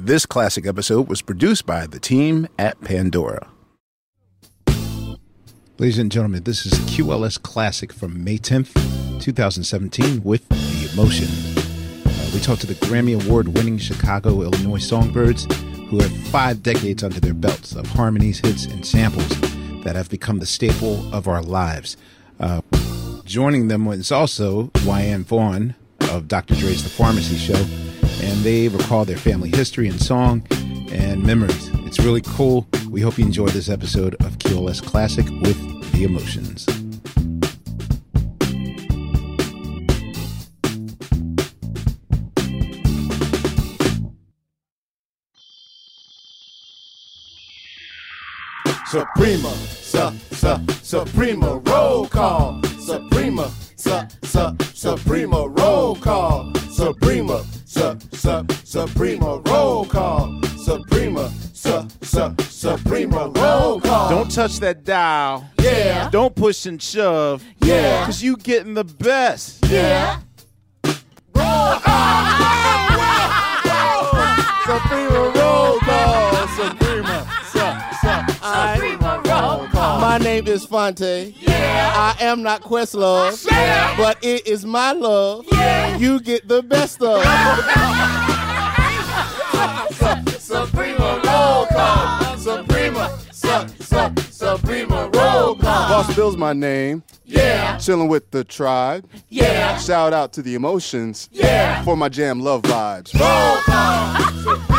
This classic episode was produced by the team at Pandora. Ladies and gentlemen, this is QLS Classic from May 10th, 2017, with The Emotion. Uh, we talked to the Grammy Award winning Chicago, Illinois songbirds who have five decades under their belts of harmonies, hits, and samples that have become the staple of our lives. Uh, joining them was also Wyann Vaughn of Dr. Dre's The Pharmacy Show, and they recall their family history and song and memories. It's really cool. We hope you enjoy this episode of QLS Classic with The Emotions. Suprema, su, su, Suprema, roll call. Suprema, su, su, Suprema, roll call. Suprema, su, su, Suprema, roll call. Suprema, su, su, Suprema, roll call. Don't touch that dial. Yeah. Don't push and shove. Yeah. Cause you getting the best. Yeah. Roll call. Suprema, My name is Fonte. Yeah. I am not Questlove. Yeah. But it is my love. Yeah. You get the best of. Suprema, roll call. Suprema, su, su, Suprema, roll call. Boss Bill's my name. Yeah. Chilling with the tribe. Yeah. Shout out to the emotions. Yeah. For my jam love vibes. Roll call.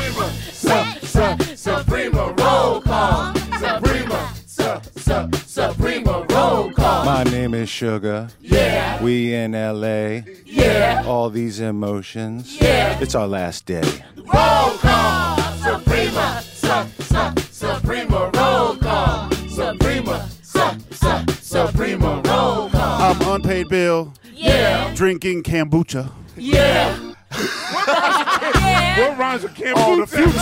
Suprema, su, su, Suprema, roll call. Suprema, su, su, Suprema, roll call. My name is Sugar. Yeah. We in LA. Yeah. All these emotions. Yeah. It's our last day. Roll call. Suprema, su, su, Suprema, roll call. Suprema, su, su, Suprema, roll call. I'm unpaid bill, Yeah. drinking kombucha. Yeah. What rhymes with Kim Oh, the future.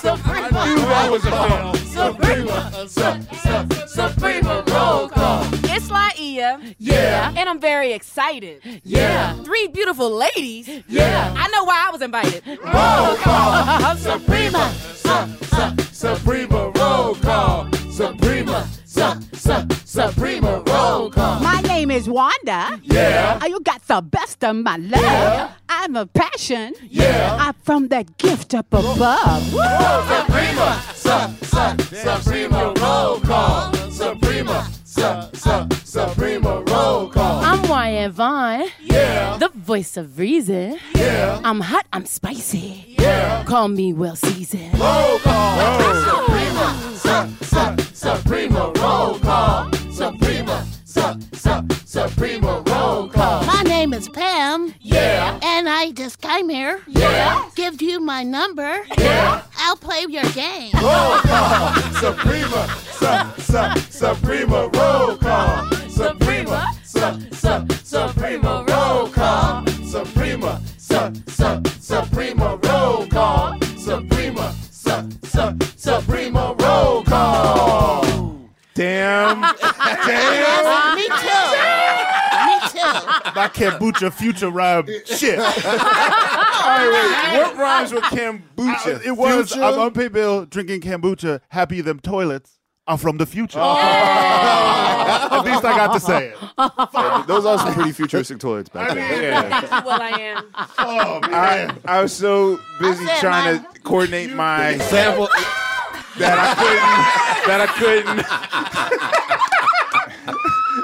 Suprema, that was a fail. Suprema, su, su, Suprema, roll call. It's Laiya. Yeah. And I'm very excited. Yeah. Three beautiful ladies. Yeah. I know why I was invited. Roll call. Suprema, su, su, Suprema, roll call. Suprema, su, su, Suprema, roll call. My name is Wanda. Yeah. Oh, you got the best of my love. Yeah. I'm a passion. Yeah. I'm from that gift up above. Woo! Suprema, su, su, Suprema, roll call. Suprema, su, su, Suprema, roll call. I'm Wyann Vaughn, Yeah. the voice of reason. Yeah. I'm hot, I'm spicy. Yeah. Call me well seasoned. Roll call. Suprema, su, su, Suprema, roll call. Suprema, su, su, Suprema, roll call. My name is Pam. Yeah. And I just came here. Yeah. Give you my number. Yeah. I'll play your game. Roll call. Suprema, su, su, Suprema, roll call. Suprema, su, su, Suprema, roll call. Suprema, su, su, Suprema roll call. Suprema, su, su, Suprema roll call. Damn. Damn. Me too. Me too. My kombucha future rhyme shit. All right, wait. What rhymes with kombucha? Uh, it was Future? I'm unpaid bill drinking kombucha. Happy them toilets are from the future. Oh. At least I got to say it. Those are some pretty futuristic toilets back then. Yeah. well, I am. Oh man. I, I was so busy said trying mine. to coordinate my sample that I couldn't. That I couldn't.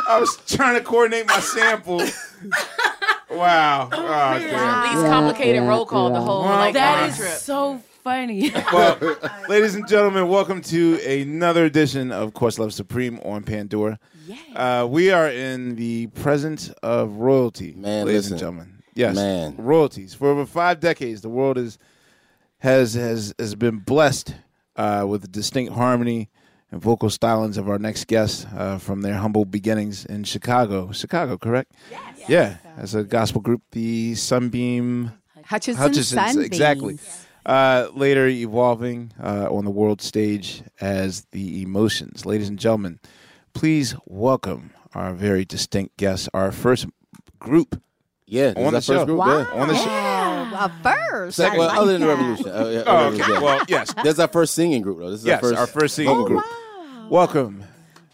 I was trying to coordinate my sample. Wow. Oh, damn. Least complicated roll call the whole like That road is trip. so funny. Well, ladies and gentlemen, welcome to another edition of Questlove Supreme on Pandora. Uh, we are in the presence of royalty, Man, ladies listen. and gentlemen. Yes, Man. royalties. For over five decades, the world is has has has been blessed uh, with the distinct harmony and vocal stylings of our next guest uh, from their humble beginnings in Chicago. Chicago, correct? Yes. Yeah, as a gospel group, the Sunbeam Hutchinson, Hutchinson's, Sunbeams. exactly. Uh, later evolving uh, on the world stage as the Emotions. Ladies and gentlemen, please welcome our very distinct guests, our first group Yeah, on the is show. first group. Wow. Yeah. On the show. A first. Sec- I well, like other than the that. Revolution. Uh, yeah, Oh, okay. yeah. Well, yes. That's our first singing group, though. This is Yes, our first, our first singing vocal group. Welcome,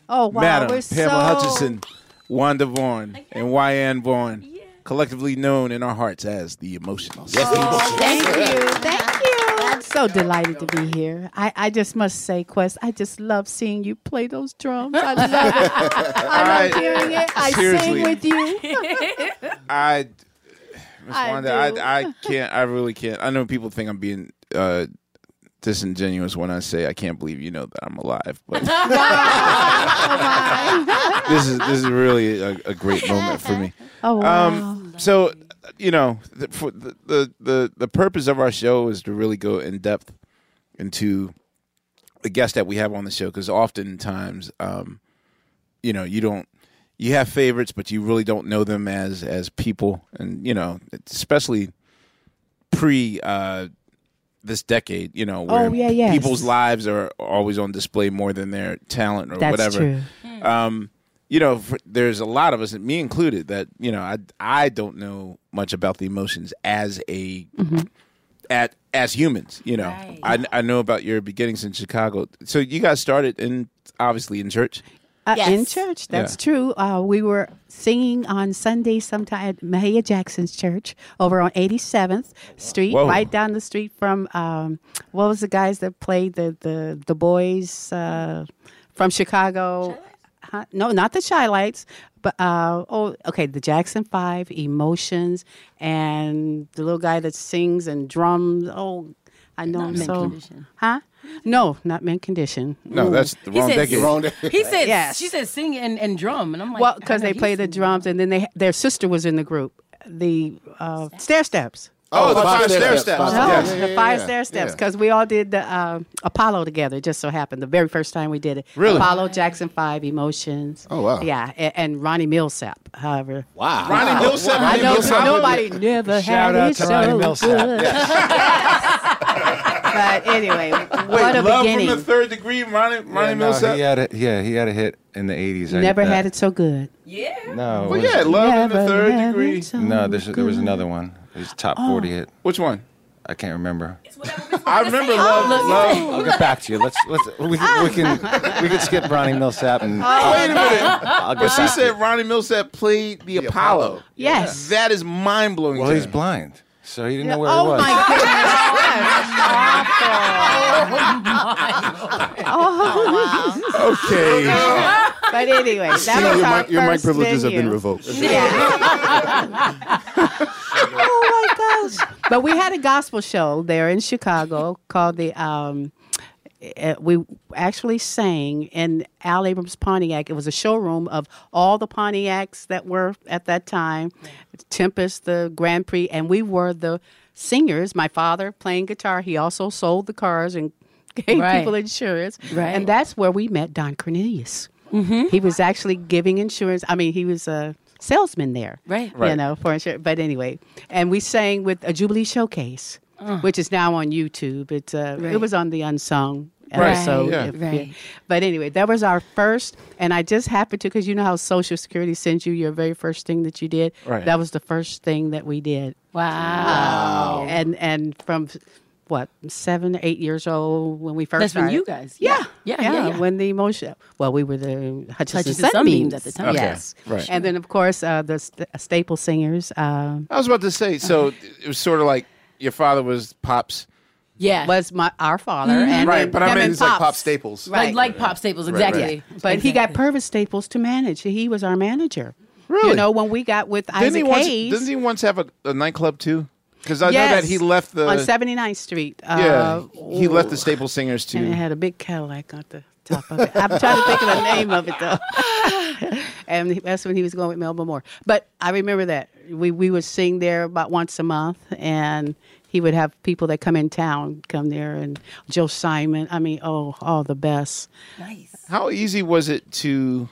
Oh wow, Madam we're Pamela so... Hutchinson, Wanda Vaughn, and Wyann Vaughn, collectively known in our hearts as the Emotions. Yes, Oh, thank you, thank you. I'm so delighted to be here. I, I just must say, Quest, I just love seeing you play those drums. I love it. I love I- hearing it. I seriously. sing with you. I, Miss I Wanda, do. I, I can't. I really can't. I know people think I'm being uh, disingenuous when I say I can't believe you know that I'm alive, but this is this is really a, a great moment for me. Oh wow. Um, so you know, the, for the, the the the purpose of our show is to really go in depth into the guests that we have on the show because oftentimes, um, you know, you don't you have favorites, but you really don't know them as as people, and you know, especially pre uh, this decade, you know, where Oh, yeah, yes. people's lives are always on display more than their talent or That's whatever. true. Um, you know, for, there's a lot of us, me included, that you know, I I don't know much about the emotions as a Mm-hmm. at as humans. You know, I I know about your beginnings in Chicago. So you guys started in obviously in church. Uh, In church, that's Yeah. true. Uh, we were singing on Sunday sometime at Mahalia Jackson's church over on 87th Street, Whoa. right down the street from um, what was the guys that played the the the boys uh, from Chicago? Huh? No, not the Chi-Lites, but uh, oh, okay, the Jackson Five, Emotions, and the little guy that sings and drums. Oh, I know him so. Condition. Huh? No, not mint condition. No, Ooh. that's the wrong said- decade. Wrong day. He said, Yes. she said sing and, and drum. And I'm like, Well, because they play the drums, and then they their sister was in the group, the uh, Stair Steps. Oh, the Five five Stair stair Steps. steps. No, Yes. Yeah, the five yeah. stair steps because we all did the uh, Apollo together. It just so happened the very first time we did it. Really? Apollo, Jackson Five, Emotions. Oh, wow. Yeah, and, and Ronnie Milsap. However, Wow. Ronnie Milsap. I know Milsap. nobody never Shout had out it to so Ronnie Milsap. good. but anyway, Wait, what a love beginning! from the third degree, Ronnie, Ronnie Yeah, no, Milsap. he had a, yeah, he had a hit in the '80s. Never uh, had it so good. Yeah. No, Well, it yeah, love in the third degree. so no. There was another one. It was top Oh. 40 hit. Which one? I can't remember. I remember love. love. I'll get back to you. Let's let's we, can- we ah. can we can skip Ronnie Milsap and oh, Wait a minute. I'll But she said. Ronnie Milsap played the, Apollo. Yes. That is mind blowing. Well, he's blind, so he didn't know where oh he was. Oh, my goodness! Oh, okay. but anyway, that Steve, was your our mic, your mic first privileges have been revoked. oh my gosh! But we had a gospel show there in Chicago called the. Um, eh, we actually sang in Al Abrams Pontiac. It was a showroom of all the Pontiacs that were at that time, Tempest, the Grand Prix, and we were the singers. My father playing guitar. He also sold the cars and gave Right. people insurance. Right. And that's where we met Don Cornelius. He was actually giving insurance. I mean, he was uh, salesman there, Right. You Right. know, for insurance. But anyway, and we sang with a Jubilee Showcase, which is now on YouTube. It's uh, Right. it was on the Unsung. Right, episode, yeah. if- Right. But anyway, that was our first, and I just happened to because you know how Social Security sends you your very first thing that you did. Right. That was the first thing that we did. Wow. Wow. And and from what seven, eight years old when we first That's when you guys. Yeah, Yeah. Yeah. yeah. When the emotion, well, we were the Hutchinson, Hutchinson Sunbeams Sunbeams at the time. Okay, Yes, right. And then of course uh, the st- Staple Singers uh, I was about to say. So it was sort of like your father was pops. yeah. was my our father, and Right, then but I him mean, it's like Pop Staples. like, like Pop Staples, exactly. But he got Exactly. Pervis Staples to manage. He was our manager. Really? You know, when we got with Didn't Isaac he once? Hayes. Didn't he once have a, a nightclub too? Because I know that he left the on 79th Street. yeah Uh, he left the Staple Singers too. and it had a big Cadillac on the top of it. I'm trying to think of the name of it though. and that's when he was going with Melba Moore. But I remember that we we would sing there about once a month, and he would have people that come in town come there, and Joe Simon. I mean, oh, all the best. Nice. How easy was it to?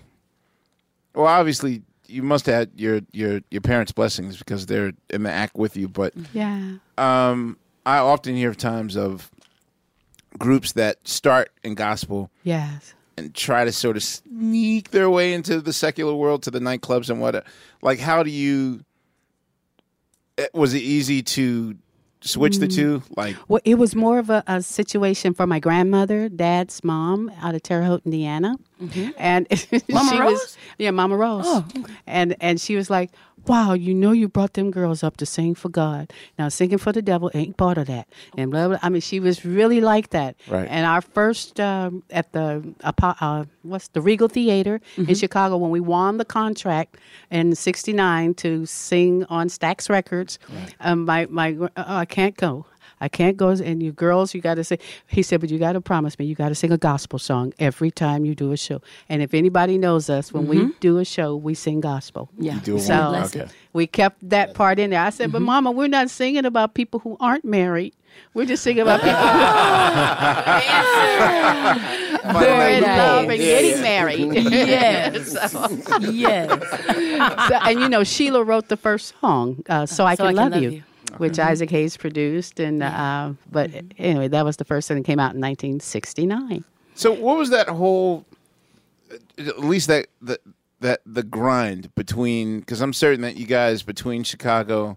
Well, obviously you must have had your your your parents' blessings because they're in the act with you. But Yeah. um, I often hear of times of groups that start in gospel Yes. and try to sort of sneak their way into the secular world to the nightclubs and what like how do you eh, was it easy to switch the mm. two? Like Well, it was more of a, a situation for my grandmother, dad's mom, out of Terre Haute, Indiana, mm-hmm. and Mama she Rose? was yeah, Mama Rose, Oh, and and she was like, "Wow, you know, you brought them girls up to sing for God. Now singing for the devil ain't part of that." And blah blah. I mean, she was really like that. Right. And our first um, at the uh, what's the Regal Theater in Chicago when we won the contract in '69 to sing on Stax Records, um, my my uh, I can't go. I can't go. And you girls, you got to say. He said, but you got to promise me, you got to sing a gospel song every time you do a show. And if anybody knows us, when we do a show, we sing gospel. Yeah. do So okay. we kept that part in there. I said, but Mama, we're not singing about people who aren't married. We're just singing about people who are in love and getting married. Yes. So- yes. so- and you know, Sheila wrote the first song, uh, "So I So Can, I Love, Can You," Love Which Isaac Hayes produced. And uh, but anyway, that was the first thing that came out in 1969. so what was that whole at least that the that the grind between because i'm certain that you guys between chicago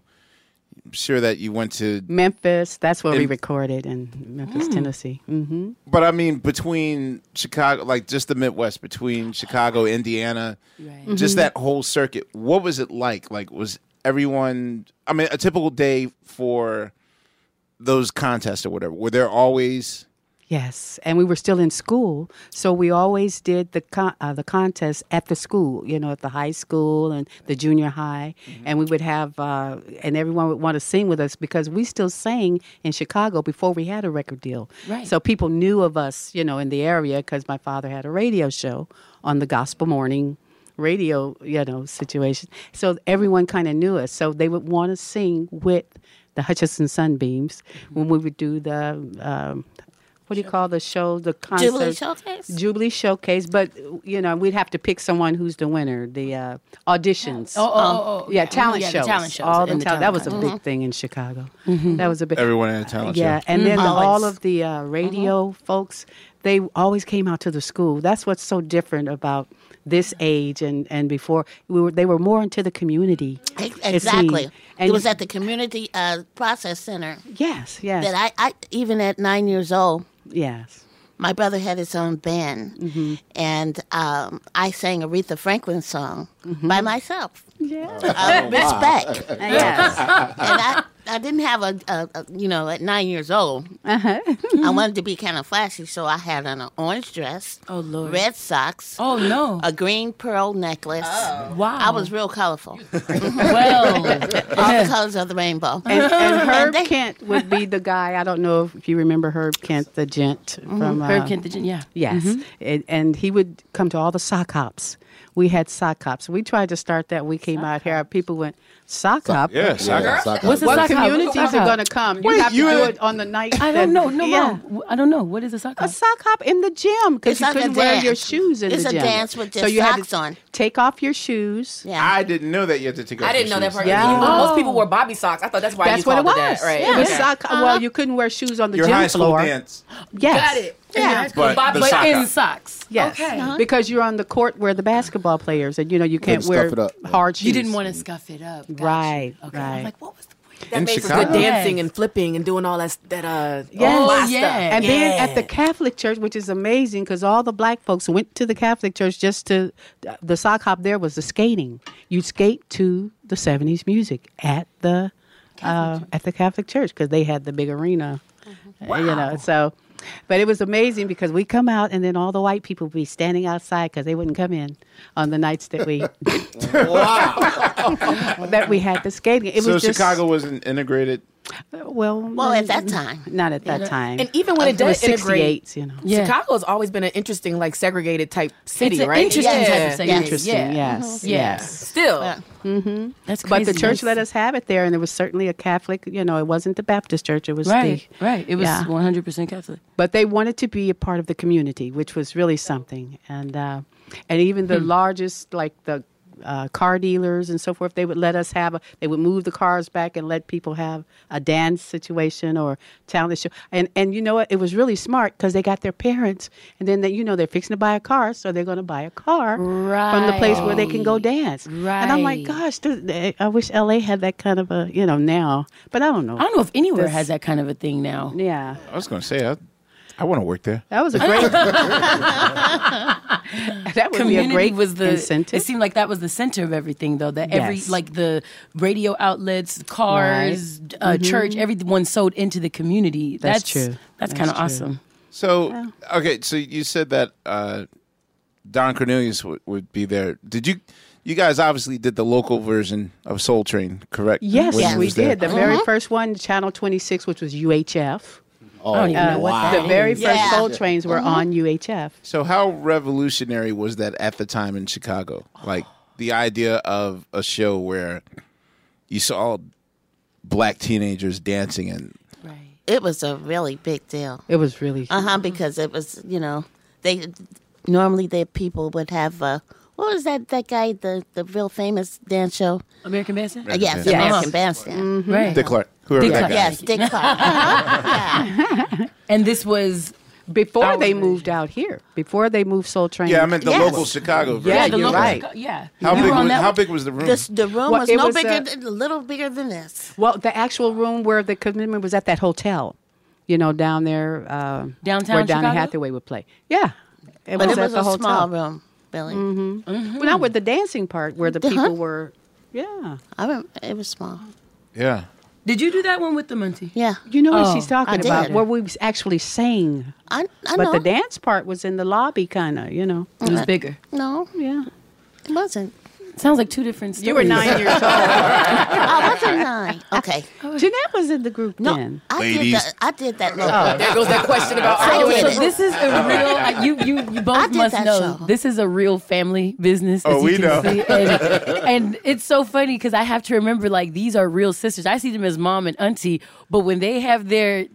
i'm sure that you went to Memphis, that's where we recorded in Memphis, Tennessee. hmm but i mean between chicago like just the midwest between chicago indiana Right. just that whole circuit what was it like like was everyone i mean a typical day for those contests or whatever were there always Yes, and we were still in school, so we always did the con- uh, the contest at the school. You know, at the high school and the junior high, and we would have, uh, and everyone would want to sing with us because we still sang in Chicago before we had a record deal. Right. So people knew of us, you know, in the area because my father had a radio show on the gospel morning radio, you know, situation. So everyone kind of knew us. So they would want to sing with the Hutchinson Sunbeams when we would do the. Um, what do you call the show? The concert, Jubilee Showcase? Jubilee Showcase. But you know, we'd have to pick someone who's the winner. The uh, auditions. Oh, oh, oh, oh, yeah, okay. talent Yeah, the shows. talent shows All the the talent. That was a shows. big thing in Chicago. That was a big. everyone had a talent show. Yeah, show and then the, all of the uh, radio folks, they always came out to the school. That's what's so different about this age and, and before. We were they were more into the community. Ex- it Exactly. And it was at the community uh, process center yes, yes, that I, I, even at nine years old, yes. my brother had his own band, Mm-hmm. and um, I sang Aretha Franklin song by myself. Yeah. Uh, Respect. Yes. and I, I didn't have a, a, a, you know, at nine years old, Uh-huh. I wanted to be kind of flashy, so I had on an orange dress, Oh, Lord. red socks, Oh, no. a green pearl necklace. wow. I was real colorful, well. all the colors of the rainbow. And, and Herb they- Kent would be the guy. I don't know if you remember Herb Kent, the gent from uh, Herb Kent, the gen- yeah. Yes, and, and he would come to all the sock hops. We had sock hops. We tried to start that. We came out here. People went, Sock hop. Yeah, sock Yeah, hop. sock What's hop. a What sock communities What's are going to come? You Wait, have to you do had- it on the night. I don't know. No, yeah. Mom. I don't know. What is a sock A hop? sock hop in the gym because you like couldn't wear your shoes in It's the a dance with so just you had socks to on. take off your shoes. Yeah. I didn't know that you had to take off I didn't your know that part. Yeah. Yeah. Oh. Most people wore bobby socks. I thought that's why That's you what it was. that. Right. It was Okay. sock. Well, you couldn't wear shoes on the Your gym high school floor. dance. Yes. Got it. Yeah. But Bob- the But sock in hop. socks. Yes, Okay. Uh-huh. because you're on the court where the basketball players, and you know you can't wear it up. hard shoes. You didn't want to scuff it up. Gotcha. Right, Okay. right. I'm like, what was the point? That In makes Chicago? the dancing and flipping and doing all that. That uh. Yes. all that Oh, yeah. stuff. And then at the Catholic church, which is amazing because all the black folks went to the Catholic church just to, the sock hop there was the skating. You'd skate to the 70s music at the, uh, at the Catholic church because they had the big arena. uh, You know, so, but it was amazing because we come out and then all the white people would be standing outside because they wouldn't come in on the nights that we, that we had the skating. It so was just, Chicago wasn't integrated. Well, Well, at that time. not at that time. And even when it does integrate, you know. Yeah. Chicago has always been an interesting, like segregated type city, It's right? interesting yeah. type of segment. Interesting, Yeah. yes, mm-hmm. Yeah. yes. Still, Yeah. Mm-hmm. That's crazy. But the church That's- let us have it there, and it was certainly a Catholic. You know, it wasn't the Baptist church; it was Right, the. right. It was 100% Catholic. But they wanted to be a part of the community, which was really something. And uh, and even the hmm. largest, like the uh, car dealers and so forth, they would let us have. A, they would move the cars back and let people have a dance situation or talent show. And and you know what? It was really smart because they got their parents, and then they, you know they're fixing to buy a car, so they're going to buy a car from the place where they can go dance. Right. And I'm like, gosh, th- I wish LA had that kind of a you know now, but I don't know. I don't know if anywhere This- has that kind of a thing now. Yeah, I was going to say, I, I want to work there. that was a great. that would be a Community great was the incentive. It seemed like that was the center of everything, though. That every Yes. like the radio outlets, cars, uh, church, everyone sold into the community. Mm-hmm. That's That's, true. That's, That's kind of awesome. So, okay, so you said that uh, Don Cornelius w- would be there. Did you? You guys obviously did the local version of Soul Train, correct? Yes, When he we was there? did. The very first one, Channel 26, which was UHF. Oh, I don't even know what wow. that The very first Yeah. Soul Trains were on UHF. So, how revolutionary was that at the time in Chicago? Like the idea of a show where you saw black teenagers dancing and Right. It was a really big deal. It was really. Uh huh. Because it was, you know, they normally the people would have. Uh, what was that? That guy, the the real famous dance show? American Bandstand? Uh, yes, Bandstand. Yes. American Bandstand. Right. Dick Clark, whoever Dick that Clark. guy. Yes, Dick Clark. Yeah. And this was Before Our they version. moved out here, before they moved Soul Train. Yeah, I meant the Yes. local Chicago version. Yeah, the you're local right. Chica- yeah. How big? Was, how big was the room? This, the room Well, was no was, bigger, uh, than, a little bigger than this. Well, the actual room where the commitment was at that hotel, you know, down there. Uh, Downtown Where Donny Chicago? Hathaway would play. Yeah. It But was it at was the a hotel. small room, Billy. Well, not with the dancing part where the Uh-huh. people were. Yeah. I rem- it was small. yeah. Did you do that one with the Munty? Yeah. You know what Oh, she's talking I about? Where we actually sang. I, I But know. the dance part was in the lobby, kind of, you know. It was bigger. no, Yeah. it wasn't. Sounds like two different stories. You were nine years old. Oh, I wasn't nine. Oh, okay. Jeanette was in the group No, then. I Ladies. did that. I did that. Little, Oh. there goes that question about I arguing. did So this is a real. You you you I both did must that know show. this is a real family business. Oh, as we you can know. see. And, and it's so funny because I have to remember like these are real sisters. I see them as mom and auntie, but when they have their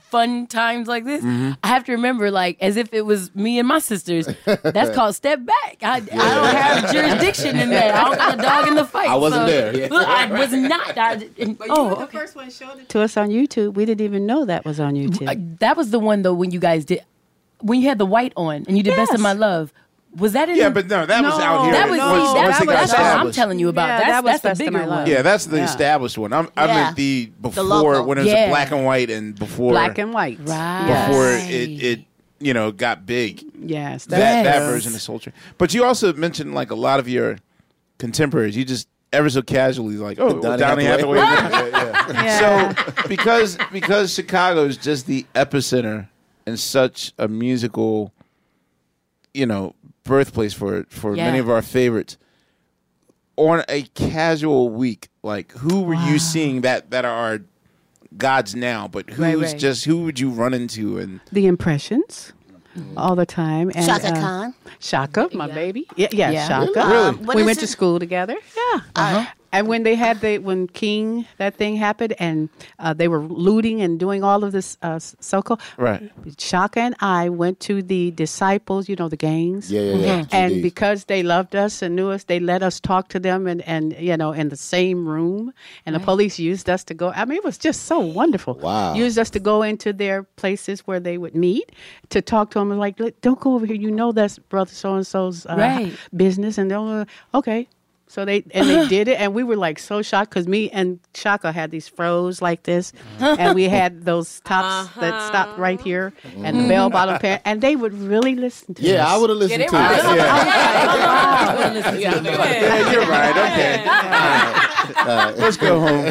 fun times like this, Mm-hmm. I have to remember like as if it was me and my sisters. That's called step back. I, I don't have jurisdiction in that. I don't got a dog in the fight. I wasn't so- there, yeah. Look, I was not. I, and- oh, okay. first one showed it to us on YouTube. We didn't even know that was on YouTube. That was the one though when you guys did when you had the white on and you did best of my love. Was that in? Yeah, the- but no, that was out here. that was No, once, see, once that, was got that's what I'm telling you about. Yeah, that's that was that's the Best of bigger My one. Yeah, that's the Yeah. established one. I'm, I Yeah. meant the before local. when it was Yeah. black and white and before Black and white. Right. before Yes. it it you know got big. Yes. That Yes. that version of Soul Train. But you also mentioned like a lot of your contemporaries. You just ever so casually like oh Donny Donny Hathaway. Hathaway. Yeah. So because because Chicago is just the epicenter and such a musical, you know, birthplace for for Yeah. many of our favorites. On a casual week, like who were you seeing that that are gods now? But who's Right, right. just who would you run into and the impressions all the time. And, Chaka uh, Khan. Chaka, my baby. Yeah, yeah, Yeah. Chaka. Really? Um, we is went to school together. Yeah. Uh, And when they had the when King that thing happened and uh, they were looting and doing all of this uh, so-called Right. Chaka and I went to the disciples, you know, the gangs. Yeah, yeah, yeah. Mhm. And GDs. because they loved us and knew us, they let us talk to them and, and you know, in the same room. And the police used us to go. I mean, it was just so wonderful. Wow. Used us to go into their places where they would meet to talk to them. Like, don't go over here. You know that's brother so and so's uh, Right. business. And they'll, okay. So they and they did it, and we were like so shocked because me and Chaka had these froze like this, uh-huh. and we had those tops that uh-huh. stopped right here, and the bell bottom mm-hmm. pants, and they would really listen to us. Yeah, I would have listened to it. Yeah. Yeah, you're right. Okay. All right. Let's go home.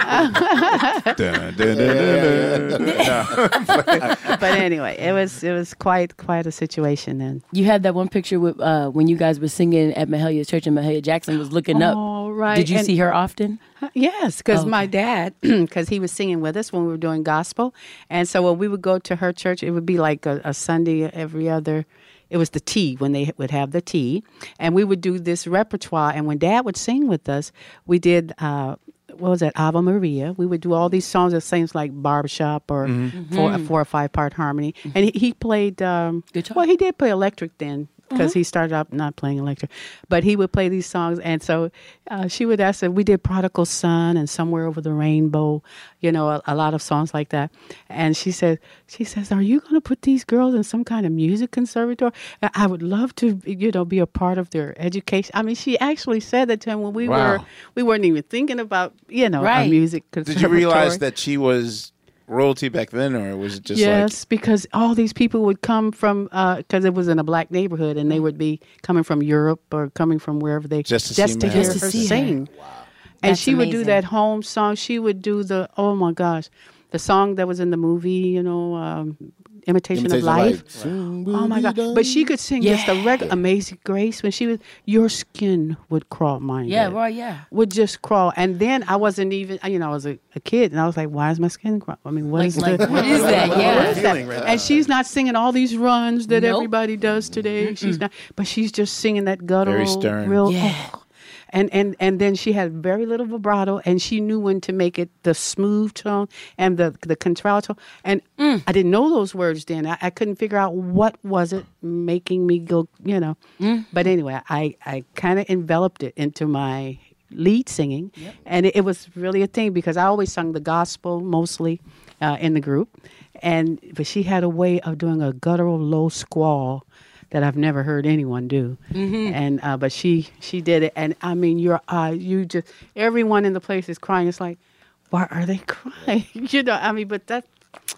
Dun, dun, dun, dun, dun. but anyway, it was it was quite quite a situation then. You had that one picture with uh, when you guys were singing at Mahalia Church and Mahalia Jackson was looking up. Oh, right. Did you And- see her often? Yes, because Okay. my dad, because he was singing with us when we were doing gospel, and so when we would go to her church, it would be like a, a Sunday every other. It was the tea when they would have the tea, and we would do this repertoire. And when Dad would sing with us, we did. Uh, what was that? Ave Maria. We would do all these songs that seems like barbershop or four, a four or five part harmony. And he, he played um, Guitar? Well, he did play electric then because he started out not playing electric, but he would play these songs. And so uh, she would ask, if we did Prodigal Son and Somewhere Over the Rainbow, you know, a, a lot of songs like that. And she said, she says, are you going to put these girls in some kind of music conservatory? I- I would love to, you know, be a part of their education. I mean, she actually said that to him when we Wow. were, we weren't even thinking about, you know, a Right. music conservatory. Did you realize that she was royalty back then, or was it just yes, because all these people would come from because it was in a black neighborhood, and they would be coming from Europe or coming from wherever they Just to see hear Mahalia. Just to her see her. sing. And That's she would do that home song. She would do the oh my gosh, the song that was in the movie, you know, um, Imitation, Imitation of Life. Soon will Oh my God! done. But she could sing just a Yeah. regular Amazing Grace when she was. Your skin would crawl, mine. Yeah, did well, yeah. would just crawl. And then I wasn't even, you know, I was a, a kid, and I was like, why is my skin crawl? I mean, what Like- is like, the, what is that? what Yeah. is that? And she's not singing all these runs that Nope. everybody does today. She's not, but she's just singing that guttural, Very stern. real. Yeah. oh. And, and and then she had very little vibrato, and she knew when to make it the smooth tone and the the contralto. And Mm. I didn't know those words then. I, I couldn't figure out what was it making me go, you know. Mm. But anyway, I I kind of enveloped it into my lead singing, and it, it was really a thing because I always sung the gospel mostly uh, in the group, and but she had a way of doing a guttural low squall that I've never heard anyone do, and uh, but she she did it, and I mean your uh, you just everyone in the place is crying. It's like, why are they crying? you know, I mean, but that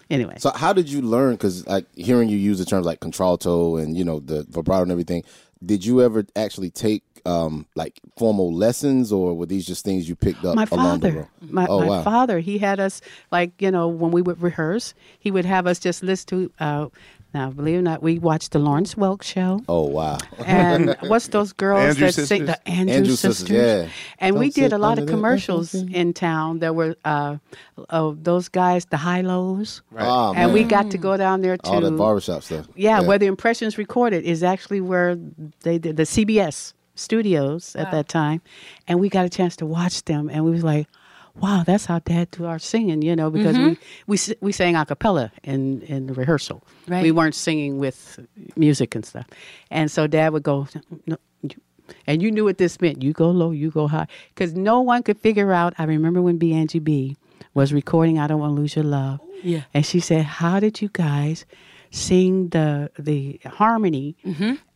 anyway. So how did you learn? Because like hearing you use the terms like contralto and you know the vibrato and everything, did you ever actually take um like formal lessons, or were these just things you picked up my along the father road? my, oh my wow. father he had us like you know when we would rehearse he would have us just listen to uh now believe it or not we watched the lawrence welk show Oh wow. and what's those girls Andrew that sing the Andrew, Andrew sisters? Sisters, yeah. And we Don't did a lot of commercials apple in town. There were uh, oh, those guys, the high lows, Oh, and man. we got to go down there to all that barbershop stuff. yeah, where the impressions recorded is actually where they did the CBS studios at that time, and we got a chance to watch them, and we was like, "Wow, that's how Dad do our singing," you know, because we mm-hmm. we we sang a cappella in in the rehearsal. Right. We weren't singing with music and stuff, and so Dad would go. No, and you knew what this meant. You go low, you go high, because no one could figure out. I remember when B Angie B was recording "I Don't Want to Lose Your Love," Yeah. and she said, "How did you guys sing the the harmony?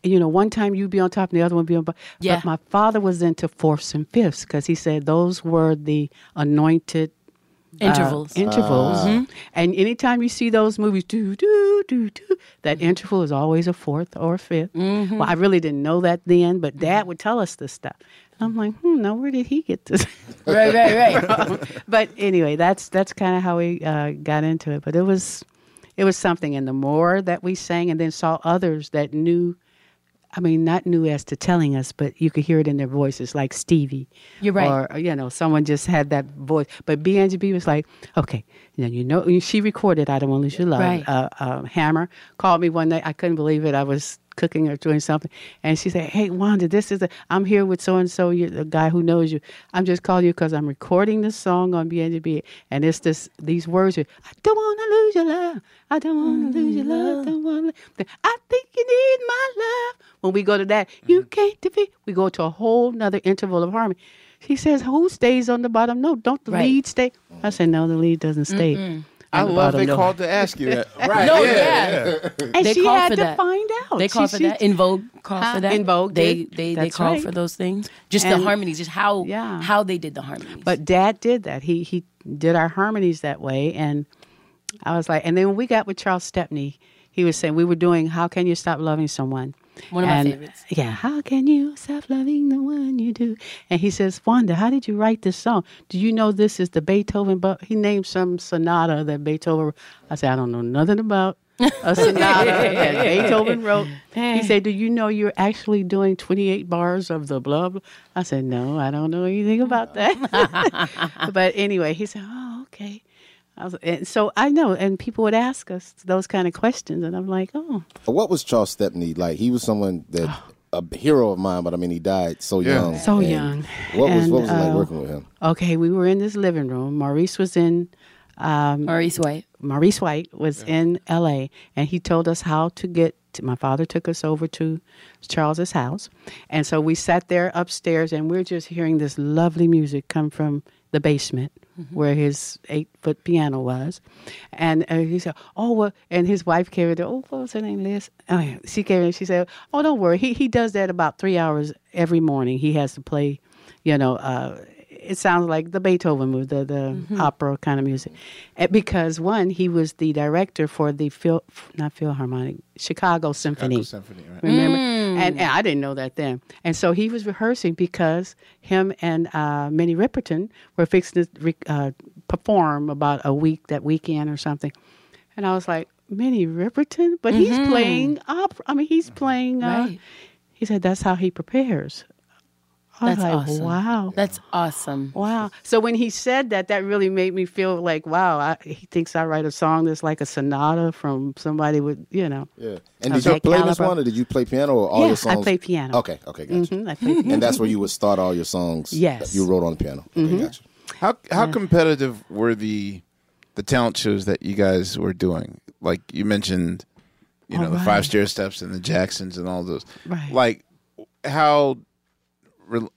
You know, one time you'd be on top and the other one be on bottom. Yeah. But my father was into fourths and fifths because he said those were the anointed." uh, Intervals. intervals, and anytime you see those movies, do do do do, that interval is always a fourth or a 5th Well, I really didn't know that then, but Dad would tell us this stuff. And I'm like, hmm, now where did he get this? Right, right, right. but anyway, that's that's kind of how we uh, got into it. But it was it was something, and the more that we sang, and then saw others that knew. I mean, not knew as to telling us, but you could hear it in their voices, like Stevie. You're right. Or you know, someone just had that voice. But B Angie B was like, okay, you know, you know, she recorded "I Don't Want to Lose Your Love." Right. Uh, uh, Hammer called me one day. I couldn't believe it. I was cooking or doing something, and she said, "Hey, Wanda, this is a, I'm here with so and so, the guy who knows you. I'm just calling you because I'm recording this song on BNB, and it's this these words. are, I don't want to lose your love. I don't want to mm-hmm. lose your love. Don't want to. I think you need my love. When we go to that, mm-hmm. you can't defeat. We go to a whole nother interval of harmony. She says, "Who stays on the bottom? No, don't the Right. lead stay." I said, "No, the lead doesn't stay." Mm-mm. I love they note." called to ask you that. Right. No, yeah. And They she had to that. find out. They call She- for that. she- En Vogue call Huh? for that. En Vogue they did. they they That's call right. for those things. Just And- the harmonies, just how Yeah. how they did the harmonies. But Dad did that. He he did our harmonies that way, and I was like, and then when we got with Charles Stepney, he was saying we were doing "How Can You Stop Loving Someone." One of my favorites. Yeah, how can you stop loving the one you do? And he says, Wanda, how did you write this song? Do you know this is the Beethoven? But he named some sonata that Beethoven. I said, I don't know nothing about a sonata that Beethoven wrote. He said, Do you know you're actually doing 28 bars of the blah blah? I said, No, I don't know anything about that. but anyway, he said, Oh, okay. I was, and so I know, and people would ask us those kind of questions, and I'm like, oh, What was Charles Stepney like? He was someone that a hero of mine, but I mean, he died so Yeah. young. So And young. What was And, what was it like uh, working with him? Okay, we were in this living room. Maurice was in. Um, Maurice White. Maurice White was in L.A. and he told us how to get. To, my father took us over to Charles's house, and so we sat there upstairs, and we're just hearing this lovely music come from the basement where his eight foot piano was, and uh, he said, "Oh, well," and his wife came in. Oh, what was her name, Liz? Oh, yeah. She came in. She said, "Oh, don't worry. He he does that about three hours every morning. He has to play, you know." Uh, it sounds like the Beethoven movie, the the opera kind of music, And because one, he was the director for the Phil, not Philharmonic, Chicago Symphony. Symphony, right. Remember? Mm. And, and I didn't know that then. And so he was rehearsing because him and uh, Minnie Riperton were fixing to re- uh, perform about a week that weekend or something. And I was like, Minnie Riperton, but he's Mhm. playing opera. I mean, he's playing. Uh, Right. He said that's how he prepares. I was That's like, awesome. wow. That's awesome. Wow. So when he said that, that really made me feel like, wow, I, he thinks I write a song that's like a sonata from somebody with, you know. Yeah. And did you that play this one, or Did you play piano or all Yeah, your I play piano. Okay, okay, gotcha. Mhm, I play piano. And that's where you would start all your songs. Yes. that you wrote on the piano. Okay, Mhm. gotcha. How how competitive were the the talent shows that you guys were doing? Like you mentioned, you know, All the five stair steps and the Jacksons and all those. Right. Like how re-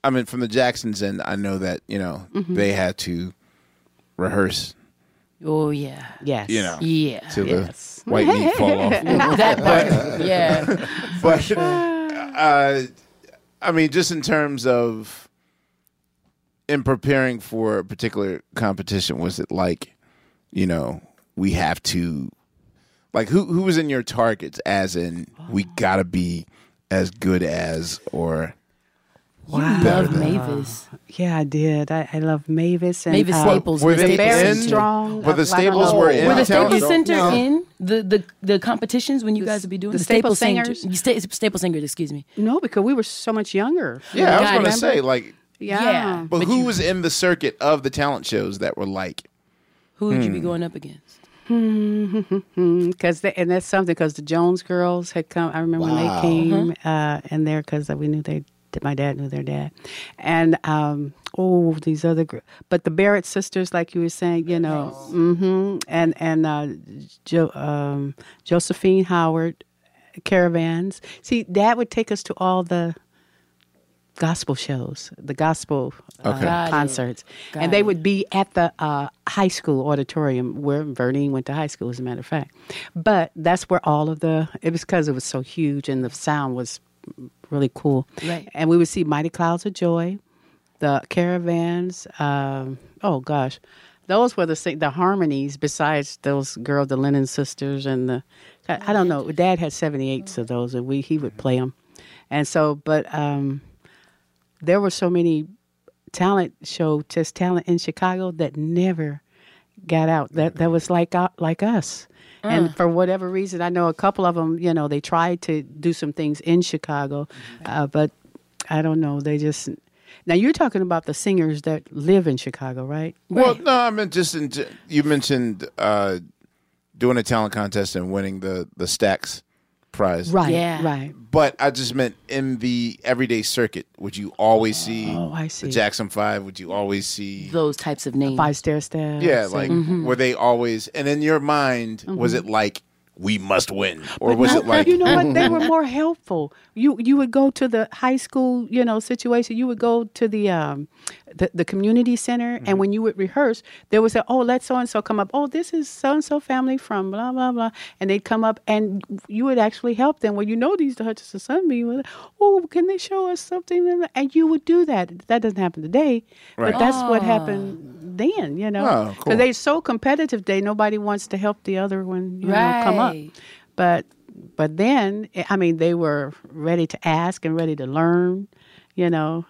I mean from the Jacksons end I know that, you know, Mhm. they had to rehearse, Oh yeah. Yes. you know, Yeah. till Yes. the white meat fall off. That part, yeah. But uh, I mean, just in terms of in preparing for a particular competition, was it like, you know, we have to, like, who who was in your targets? As in, we gotta be as good as, or Wow. better love than. Mavis. Yeah, I did. I, I love Mavis and Mavis uh, Staples. were the they Staples in- strong. But the I- I don't Staples were in Were the Staples? Center No. in the, the the competitions when you guys would be doing The Staples Center- Singers? Sta- Staples Singers, excuse me. No, because we were so much younger. Yeah, I was God, gonna say like, Yeah. Yeah. but, But who you- was in the circuit of the talent shows that were like? Who would you Hmm. be going up against? Because and that's something because the Jones girls had come. I remember when they came uh, in there because we knew they. My dad knew their dad, and um, oh, these other, gr- but the Barrett sisters, like you were saying, you know, hmm and and uh, jo- um, Josephine Howard, caravans. See, Dad would take us to all the gospel shows, the gospel uh, Okay. Concerts, Got and they it. would be at the uh, high school auditorium where Vernine went to high school, as a matter of fact. But that's where all of the it was because it was so huge and the sound was really cool. Right. And we would see Mighty Clouds of Joy, the caravans. Um, oh gosh, those were the the harmonies. Besides those girls, the Lennon sisters, and the I, I don't know. Dad had seventy eights of those, and we he would play them. And so, but um, there were so many talent show just talent in Chicago that never got out. That that was like uh, like us. And for whatever reason, I know a couple of them. You know, they tried to do some things in Chicago, uh, but I don't know. They just now you're talking about the singers that live in Chicago, right? Well, no, I mean just in, you mentioned uh, doing a talent contest and winning the the Stax prize. Right. Yeah. Right. But I just meant in the everyday circuit, would you always see Oh, I see. the Jackson Five? Would you always see Those types of names. Five stair steps. Yeah, like and- were they always and in your mind, was it like we must win? Or But was no, it like you know what? They were more helpful. You you would go to the high school, you know, situation. You would go to the um, the, the community center, Mm-hmm. and when you would rehearse, they would say, "Oh, let so and so come up. Oh, this is so and so family from blah blah blah," and they'd come up, and you would actually help them. Well, you know these the Hutchinson Sunbeam. Oh, can they show us something? And you would do that. That doesn't happen today, Right. but that's what happened then. You know, Oh, because cool. they're so competitive. Day nobody wants to help the other one. You know, come up but but then I mean they were ready to ask and ready to learn. You know,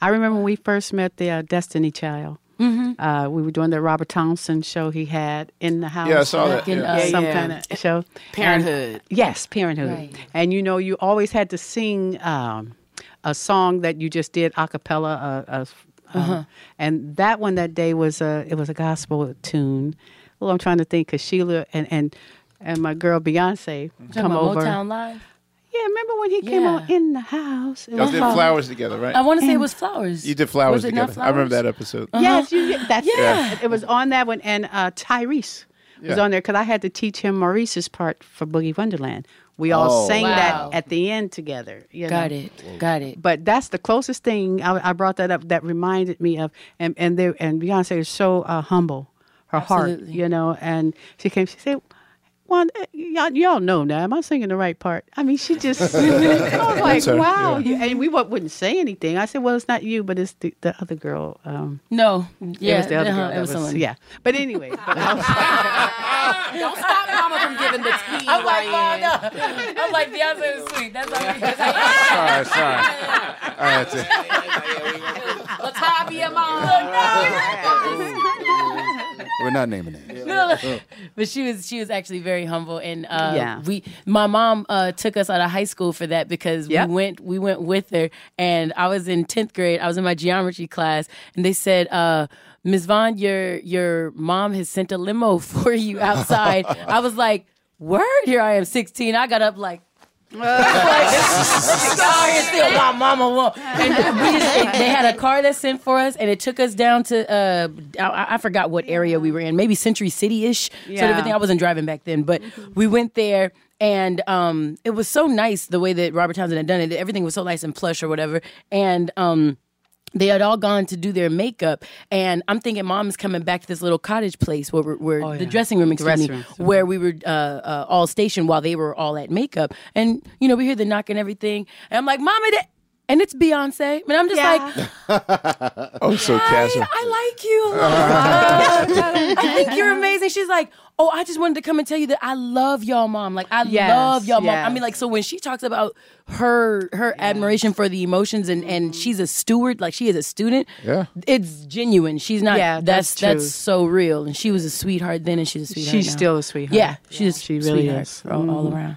I remember when we first met the uh, Destiny Child. Mhm. Uh, we were doing the Robert Townsend show he had in the house. Yeah, I saw that, Back in, yeah. uh, some Yeah. kind of show. Parenthood. And- yes, Parenthood. Right. And you know, you always had to sing um, a song that you just did a cappella. Uh, uh, uh, And that one that day was a it was a gospel tune. Well, I'm trying to think because Sheila and and and my girl Beyonce Talking come about over. Motown Live. Yeah, remember when he came Yeah. on in the house? It Y'all did flowers together, right? I want to say it was flowers. you did flowers Was it not together. I remember Flowers? that episode. Yes, you did. That's Yeah. it. It was on that one, and uh, Tyrese was Yeah. on there because I had to teach him Maurice's part for Boogie Wonderland. We all Oh. sang Wow. that at the end together. You Got know? it. Got it. But that's the closest thing I, I brought that up that reminded me of, and and they, and Beyonce is so uh, humble, her heart, you know. And she came, she said. Well, eh, y'all, y'all know now. Am I singing the right part? I mean, she just. I was like, That's wow. yeah. And we wa- wouldn't say anything. I said, well, it's not you, but it's the, the other girl. Um, No. Yeah. it was the other uh-huh, girl. it that was. Yeah. But anyway, but I Don't stop Mama from giving the tea. I'm like, Ryan. Mom, no. I'm like, Beyonce was sweet. That's all. That's all. Sorry, sorry. All right, that's it. Latavia Mom. We're not naming names. No, no. but she was she was actually very humble and uh Yeah. we my mom uh took us out of high school for that because Yep. we went we went with her and I was in 10th grade I was in my geometry class and they said uh Ms. Vaughn your your mom has sent a limo for you outside I was like word here I am 16 I got up like Here still my mama won't. And we just, they, they had a car that sent for us, and it took us down to uh, I, I forgot what area we were in, maybe Century City ish. Yeah. everything I wasn't driving back then, but we went there. And um, it was so nice the way that Robert Townsend had done it. Everything was so nice and plush or whatever. And um, they had all gone to do their makeup, and I'm thinking mom's coming back to this little cottage place where, we're- where Oh, the dressing room, excuse me, room. where we were uh, uh, all stationed while they were all at makeup. And you know, we hear the knock and everything, and I'm like, "Mama," that, and it's Beyonce, and I'm just Yeah. like, Oh, so casual. I like you. a lot. I think you're amazing. She's like, oh, I just wanted to come and tell you that I love y'all, mom. Like I Yes, love y'all, mom. I mean, like, so when she talks about her her admiration for the emotions and and she's a steward, like she is a student. Yeah. it's genuine. She's not. Yeah, that's that's that's, so real. And she was a sweetheart then, and she's a sweetheart. she's now. still a sweetheart. Yeah, she's She she really really is. all, all Mhm. around.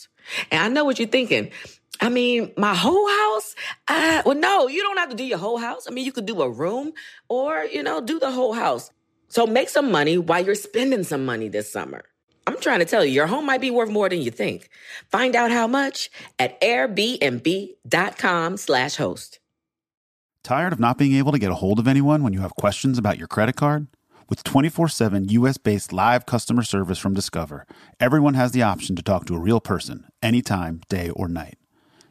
And I know what you're thinking. I mean, my whole house? Uh, well, no, you don't have to do your whole house. I mean, you could do a room or, you know, do the whole house. So make some money while you're spending some money this summer. I'm trying to tell you, your home might be worth more than you think. Find out how much at airbnb.com slash host. Tired of not being able to get a hold of anyone when you have questions about your credit card? With 24 7 US based live customer service from Discover, everyone has the option to talk to a real person anytime, day or night.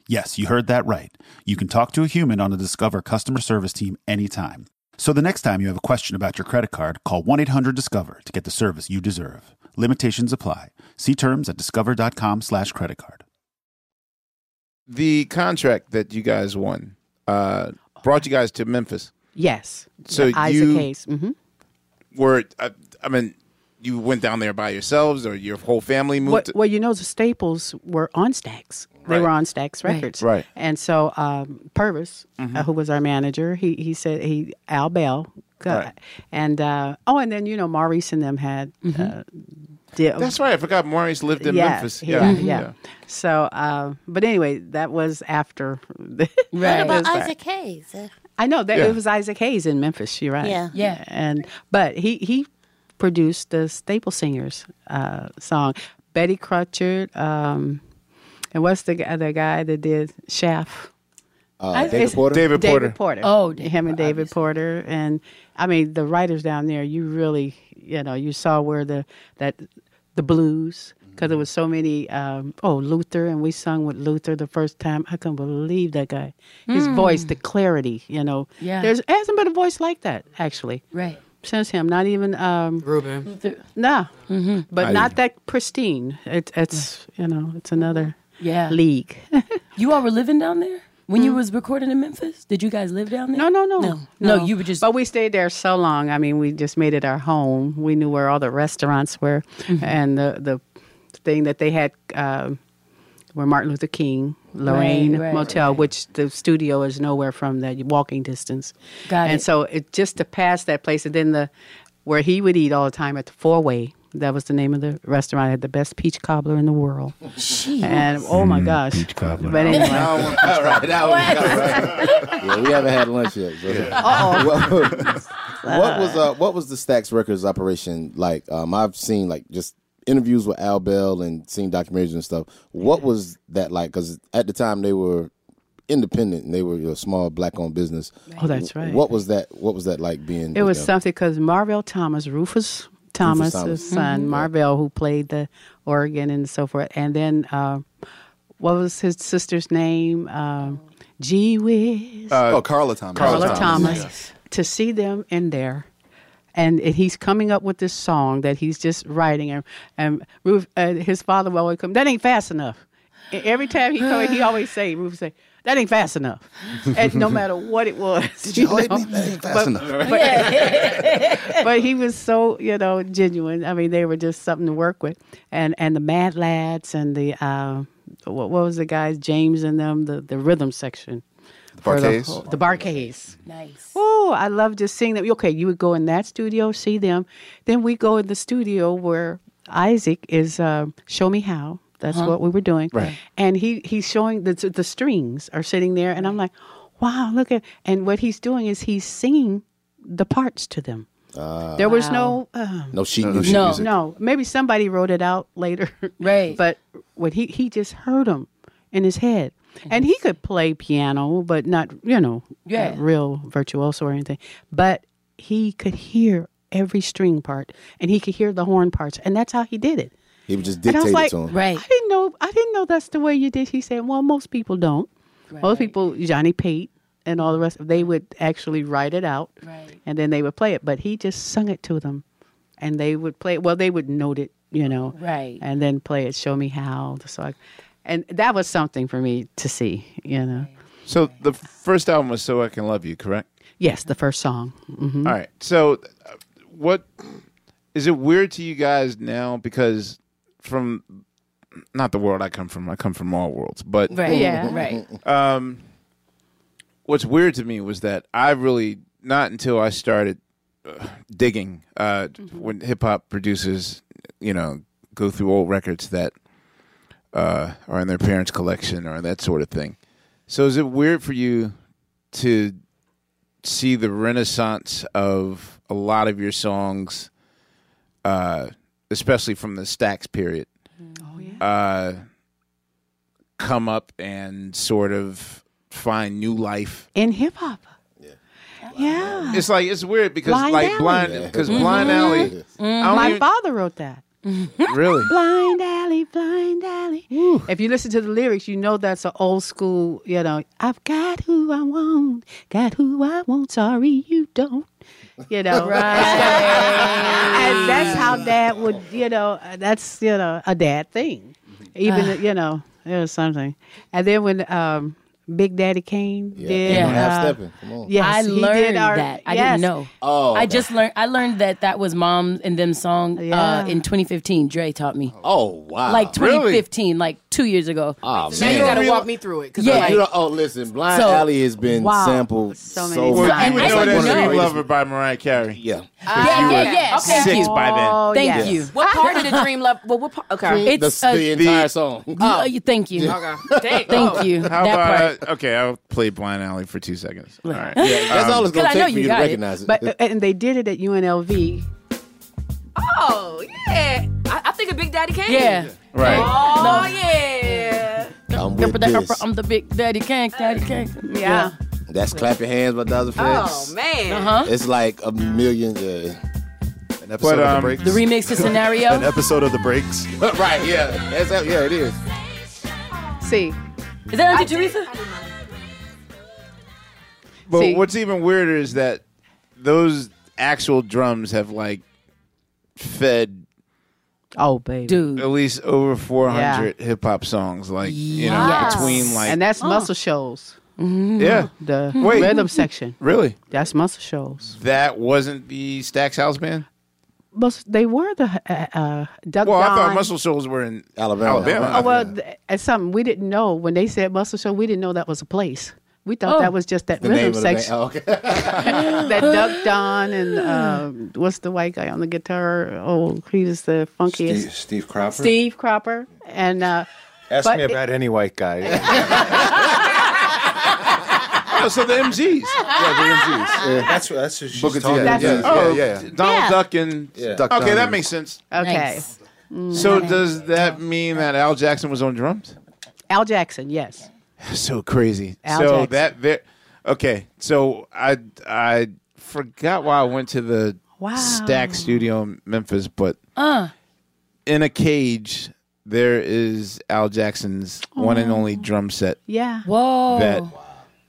Yes, you heard that right. You can talk to a human on the Discover customer service team anytime. So the next time you have a question about your credit card, call 1 800 Discover to get the service you deserve. Limitations apply. See terms at discover.com slash credit card. The contract that you guys won uh, brought you guys to Memphis. Yes. So The Isaac you Hayes. hmm were, I, I mean, you went down there by yourselves, or your whole family moved. Well, to- well, you know, the Staples were on Stax. They Right. were on Stax Right. Records. Right. And so um, Pervis, uh, Mhm. who was our manager, he he said he Al Bell, uh, Right. and uh, oh, and then you know Maurice and them had. Uh, did, That's right. I forgot Maurice lived in yeah, Memphis. Yeah, Yeah, yeah. So, uh, but anyway, that was after. the- What about was. Isaac Hayes? I know that Yeah. it was Isaac Hayes in Memphis. You're right. Yeah. Yeah. And but he he produced the Staple Singers uh, song, Bettye Crutcher, um, and what's the guy the guy that did Shaft? Uh, I- David it's- Porter? David Porter. David Porter. Oh, him and David Porter, and I mean the writers down there. You really, you know, you saw where the that the blues because there was so many. Um, oh, Luther, and we sung with Luther the first time. I couldn't believe that guy. His Mm. voice, the clarity. You know, Yeah. There's hasn't been a voice like that actually. Right. Since him, not even um, Ruben. Nah, Mm-hmm. but I- not that pristine. It, it's you know, it's another Yeah. league. You all were living down there when you was recording in Memphis. Did you guys live down there? No, no, no, no. No, you were just. But we stayed there so long. I mean, we just made it our home. We knew where all the restaurants were, Mm-hmm. and the the thing that they had um where Martin Luther King, Lorraine Right, right, Motel, which the studio is nowhere from that walking distance. Got and it. so it just to pass that place, and then the where he would eat all the time at the Four Way. That was the name of the restaurant. It had the best peach cobbler in the world. Jeez. And oh my gosh, peach cobbler. But anyway, Now I want to try it out. yeah, we haven't had lunch yet. So. what, what was uh, what was the Stax Records operation like? Um, I've seen like just interviews with Al Bell and seeing documentaries and stuff. What was that like? Because at the time they were independent and they were a small black-owned business. Oh, that's right. What was that? What was that like being? It was them? something because Marvell Thomas, Rufus Thomas' Thomas. son, Mhm. Marvell, who played the organ and so forth, and then uh, what was his sister's name? Um, Gee whiz, Uh, oh, Carla Thomas. Carla Thomas. To see them in there. And and he's coming up with this song that he's just writing, and and Ruf, uh, his father will always come. That ain't fast enough. And every time he come, he always say, Ruf say, that ain't fast enough. and no matter what it was, Did you always know? be- that ain't fast But- enough. but- but he was so you know genuine. I mean, they were just something to work with, and and the Mad Lads and the uh, what, what was the guys James and them the the rhythm section. The for Bar-Kays? whole- The, Bar-Kays. Nice. Oh, I love just seeing them. Okay, you would go in that studio, see them. Then we go in the studio where Isaac is uh, show me how. That's Uh-huh. what we were doing. Right. And he he's showing the the strings are sitting there, and I'm like, wow, look at. And what he's doing is he's singing the parts to them. Uh, There was no um, no sheet no, music. no, no. Maybe somebody wrote it out later, right? But when he he just heard them in his head, and he could play piano, but not you know, Yeah. a real virtuoso or anything. But he could hear every string part, and he could hear the horn parts, and that's how he did it. He would just And dictate like, it to him. Right. I didn't know. I didn't know that's the way you did. He said, "Well, most people don't. Most people, Johnny Pate and all the rest, they would actually write it out, Right. and then they would play it. But he just sung it to them, and they would play. it. Well, they would note it, you know, Right. and then play it. Show me how. So, I, and that was something for me to see, you know. So the first album was "So I Can Love You," correct? Yes, the first song. hmm All right. So, uh, what is it weird to you guys now? Because from not the world I come from, I come from all worlds, but Right, yeah, right. Um, what's weird to me was that I really not until I started uh, digging uh, when hip hop producers, you know, go through old records that uh, are in their parents' collection or that sort of thing. So, is it weird for you to see the renaissance of a lot of your songs, uh, especially from the Stax period, uh, come up and sort of find new life? In hip hop. Yeah. It's like it's weird because Blind like Alley. blind because Mhm. blind alley. I don't My even- father wrote that. really. Blind alley, blind alley. If you listen to the lyrics, you know that's an old school, you know, I've got who I want, got who I want, sorry you don't. You know, right. and that's how dad would, you know, that's, you know, a dad thing. Even, you know, it was something. And then when um, Big Daddy Kane Yeah, did. Ain't No Half uh, Steppin', come on. Yes, I learned did our, that. I yes. didn't know. Oh, I just learned. I learned that that was "Mom" and them song uh, in 2015. Dre taught me. Oh wow! Like 2015, like two years ago. Oh, So now you gotta walk me through it. 'cause Yeah. Like, oh, listen, Blind So- Alley has been Wow. sampled So so, many much. times. You would I know didn't that know. "Street Lover" by Mariah Carey. Yeah. Yeah, yeah, yeah. Okay. six by then. Oh, Thank yes. you. what part of the dream love? Well, what part? Okay. It's the, uh, the entire song. Oh, you- thank you. Okay. Dang. Thank Oh. you. How that about part. uh, okay? I'll play "Blind Alley" for two seconds. All right. Yeah, that's all it's gonna 'Cause I know take for you you to got it. recognize it. But uh, and they did it at UNLV. Oh yeah. I, I think of Big Daddy Kane. Yeah. Right. Oh yeah. I'm Remember with that? this. I'm the big daddy king, daddy king. Yeah. That's clap your hands by Dazza Oh Flex. man. Uh huh. It's like a million. Uh, An episode But, of um, the breaks. The remix to scenario. An episode of the breaks. right? Yeah. That's, yeah, it is. See, Is that Auntie Teresa? But See- what's even weirder is that those actual drums have like fed oh baby, Dude. at least over 400 hip hop songs. Like you know, Yes. between like and that's Muscle Shoals. Yeah. The Wait. rhythm section. Really, That's Muscle Shoals. that wasn't the Stax House Band. But they were the uh, uh, Duck Well, I thought Dunn. Muscle Shoals were in Alabama. Alabama. Oh well, th- it's something we didn't know when they said muscle show. We didn't know that was a place. We thought Oh. that was just that The name rhythm of the band. section. Oh, okay. that Duck Dunn and um, what's the white guy on the guitar? Oh, he's the funkiest. Steve, Steve Cropper. Steve Cropper and uh, Ask but me it- about any white guy. Oh, so the MGs. yeah, the that's that's what she's Booker T. talking That's- about. Oh. Yeah, yeah, yeah. Donald Yeah. Duck and Yeah. Duck okay, that and- makes sense. okay, Nice. So does that mean that Al Jackson was on drums? Al Jackson, yes. so crazy. Al so Jackson. that there. Okay, so I I forgot why I went to the Wow. Stax Studio in Memphis, but Uh. in a cage there is Al Jackson's one and only drum set. Yeah. Whoa. That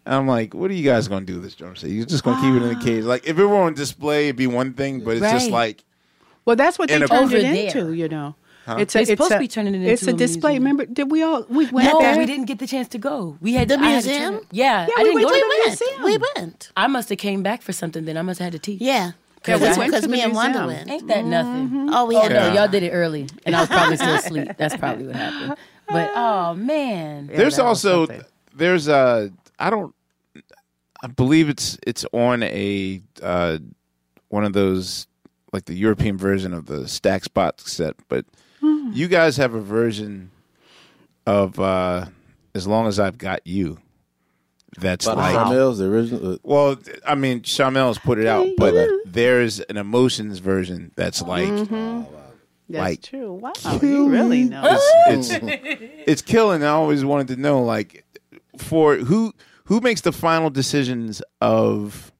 I'm like, what are you guys gonna do with this drum set? You're just gonna keep it in the cage. Like if it were on display, it'd be one thing, but it's just Right. like Well, that's what they In a- turned Over it there. into. You know, it's They're it's supposed a, to be turning it It's into a a display. museum. Remember? Did we all we went No, there? we didn't get the chance to go. We had The I had to museum? turn- yeah, Yeah, I we didn't went go to to the the museum. We went. I must have came back for something. Then I must have had to teach. Yeah. Yeah, we Because went to the me and Wanda museum. went. Ain't that nothing? Mm-hmm. Oh, we Oh had no, to. y'all did it early, and I was probably still asleep. That's probably what happened. But oh man, there's also something. there's a I don't I believe it's it's on a uh, one of those like the European version of the Stack Spot set, but Hmm. you guys have a version of uh, as long as I've got you. That's By the like Charmels, the original. uh, well, I mean, Charmels put it out, but there's an emotions version that's like Mm-hmm. That's like, true. Wow, you really know. it's it's, it's killing. I always wanted to know, like, for who who makes the final decisions of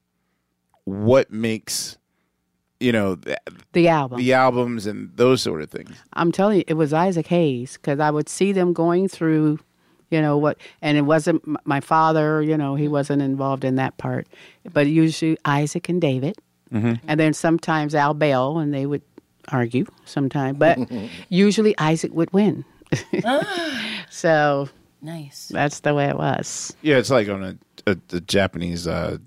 what makes you know the, the album. the albums and those sort of things. I'm telling you, it was Isaac Hayes because I would see them going through, you know what, and it wasn't my father. You know, he wasn't involved in that part, but usually Isaac and David, mm-hmm. and then sometimes Al Bell, and they would argue sometimes, but usually Isaac would win. Ah. so Nice. That's the way it was. Yeah, it's like on a, a, a Japanese, uh,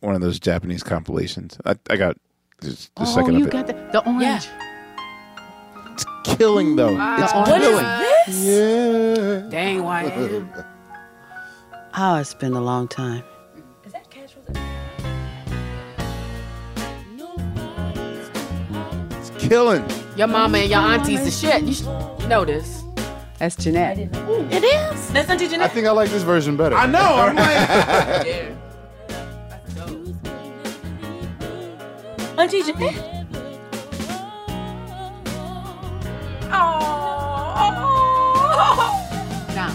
one of those Japanese compilations. I, I got the a oh, second you of it. got the, the orange. It's killing though. It's What is killing. this? Yeah. Dang, why? Oh, it's been a long time. It's killing. Your mama and your aunties the shit. You, should, you know this. That's Jeanette. It is. That's Auntie Jeanette. I Jeanette. think I like this version better. I know. I'm like, Yeah. Auntie Jeanette. Oh. Now,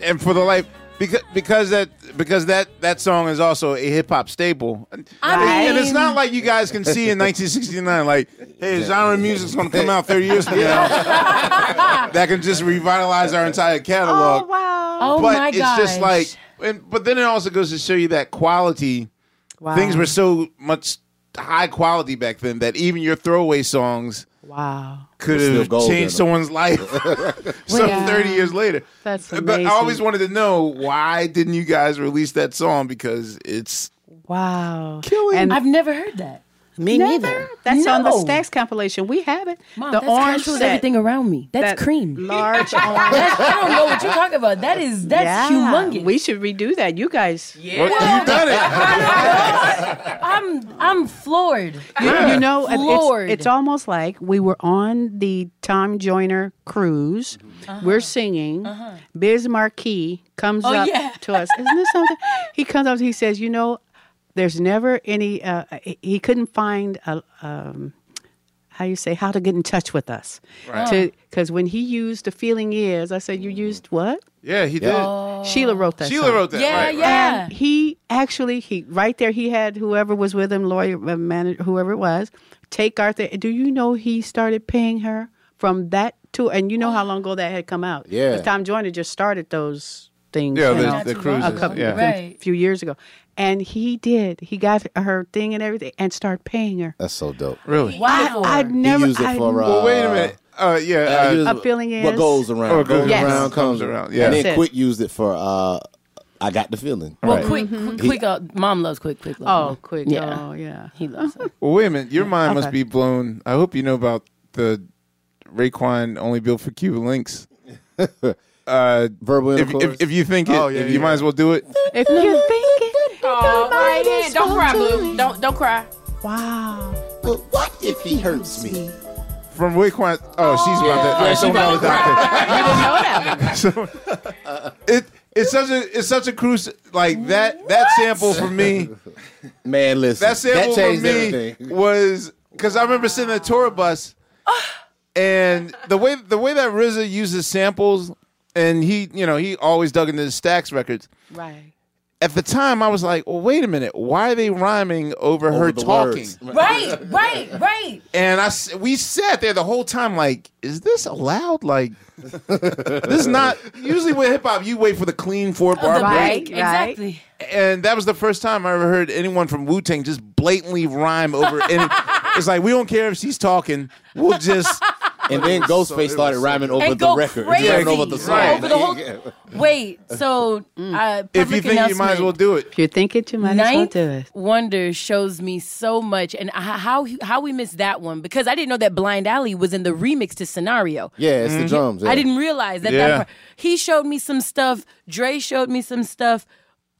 and for the life because because that because that that song is also a hip hop staple. I And it's not like you guys can see in 1969, like, hey, genre music's gonna come out 30 years from now that can just revitalize our entire catalog. oh wow. Oh but my it's just like, and, but then it also goes to show you that quality. wow. Things were so much high quality back then that even your throwaway songs Wow. could Still have gold in changed someone's life some Yeah. 30 years later. That's But amazing. I always wanted to know why didn't you guys release that song because it's Wow. Killing. And I've never heard that. Me never. neither. That's on the Stax compilation. We have it. Mom, the that's orange casual with set, everything around me. That's that cream. Large orange. I don't know what you're talking about. That is that's yeah. humongous. We should redo that. You guys. Yeah. What- you done it. I'm I'm floored. You, you know, it's- floored. it's, it's almost like we were on the Tom Joyner cruise. We're singing. Biz Markie comes Uh-huh. Oh, up yeah. to us. Isn't this something? He comes up. He says, "You know, there's never any. Uh, he- he couldn't find a." Um, how you say how to get in touch with us Right. because when he used the feeling is i said you used what Yeah, he did. sheila wrote that Sheila song. wrote that. Yeah, right, yeah. and he actually he right there he had whoever was with him lawyer uh, manager whoever it was take Arthur do you know he started paying her from that tour and you know how long ago that had come out Yeah. 'Cause Tom Joyner just started those things Yeah, you the- know, the a couple, yeah. Right. few years ago and he did he got her thing and everything and started paying her That's so dope. Really? Wow. I'd He never used it I- for. Uh, Well, wait a minute. Uh, yeah. uh, he Uh, A feeling What is- goes around, Oh, goes goes around, around, comes comes around. around. Yeah. And then. Quick used it for. uh I got the feeling. Well, Right. quick, quick, quick. Uh, Mom loves quick, quick. Loves oh me. quick Yeah. oh yeah He loves it. well, wait a minute. Your mind must be blown. I hope you know about the Raekwon only built for Cuban Linx. Uh, Verbal if, intercourse. if, if you think it, Oh, yeah, if you yeah. might as well do it. if you think it Oh, right in. Don't cry, Blue. Don't don't cry. wow But what if he hurts me? From Raekwon. Oh, oh, she's about that. All right, she someone about else to out there. So, it it's such a it's such a cruise like that that sample for me Man, listen. that sample for changed me everything. was because I remember sitting in the tour bus and the way the way that RZA uses samples and he you know he always dug into the Stax records. right At the time, I was like, "Well, wait a minute. Why are they rhyming over, her Over the talking?" words. Right, right, right. And I s- we sat there the whole time, like, "Is this allowed? Like, this is not usually with hip hop. You wait for the clean four bar Right. break, Exactly. and that was the first time I ever heard anyone from Wu Tang just blatantly rhyme over any. it's like we don't care if she's talking. We'll just And then Ghostface started rhyming over And the record. crazy. Rhyming over the song. Right. Over the whole- Wait, so uh, if you think you might as well do it. if you think it you might as well do it Wonder shows me so much, and how how we missed that one because I didn't know that Blind Alley was in the remix to Scenario. Yeah, it's the drums. yeah. I didn't realize that. Yeah. that part. He showed me some stuff. Dre showed me some stuff.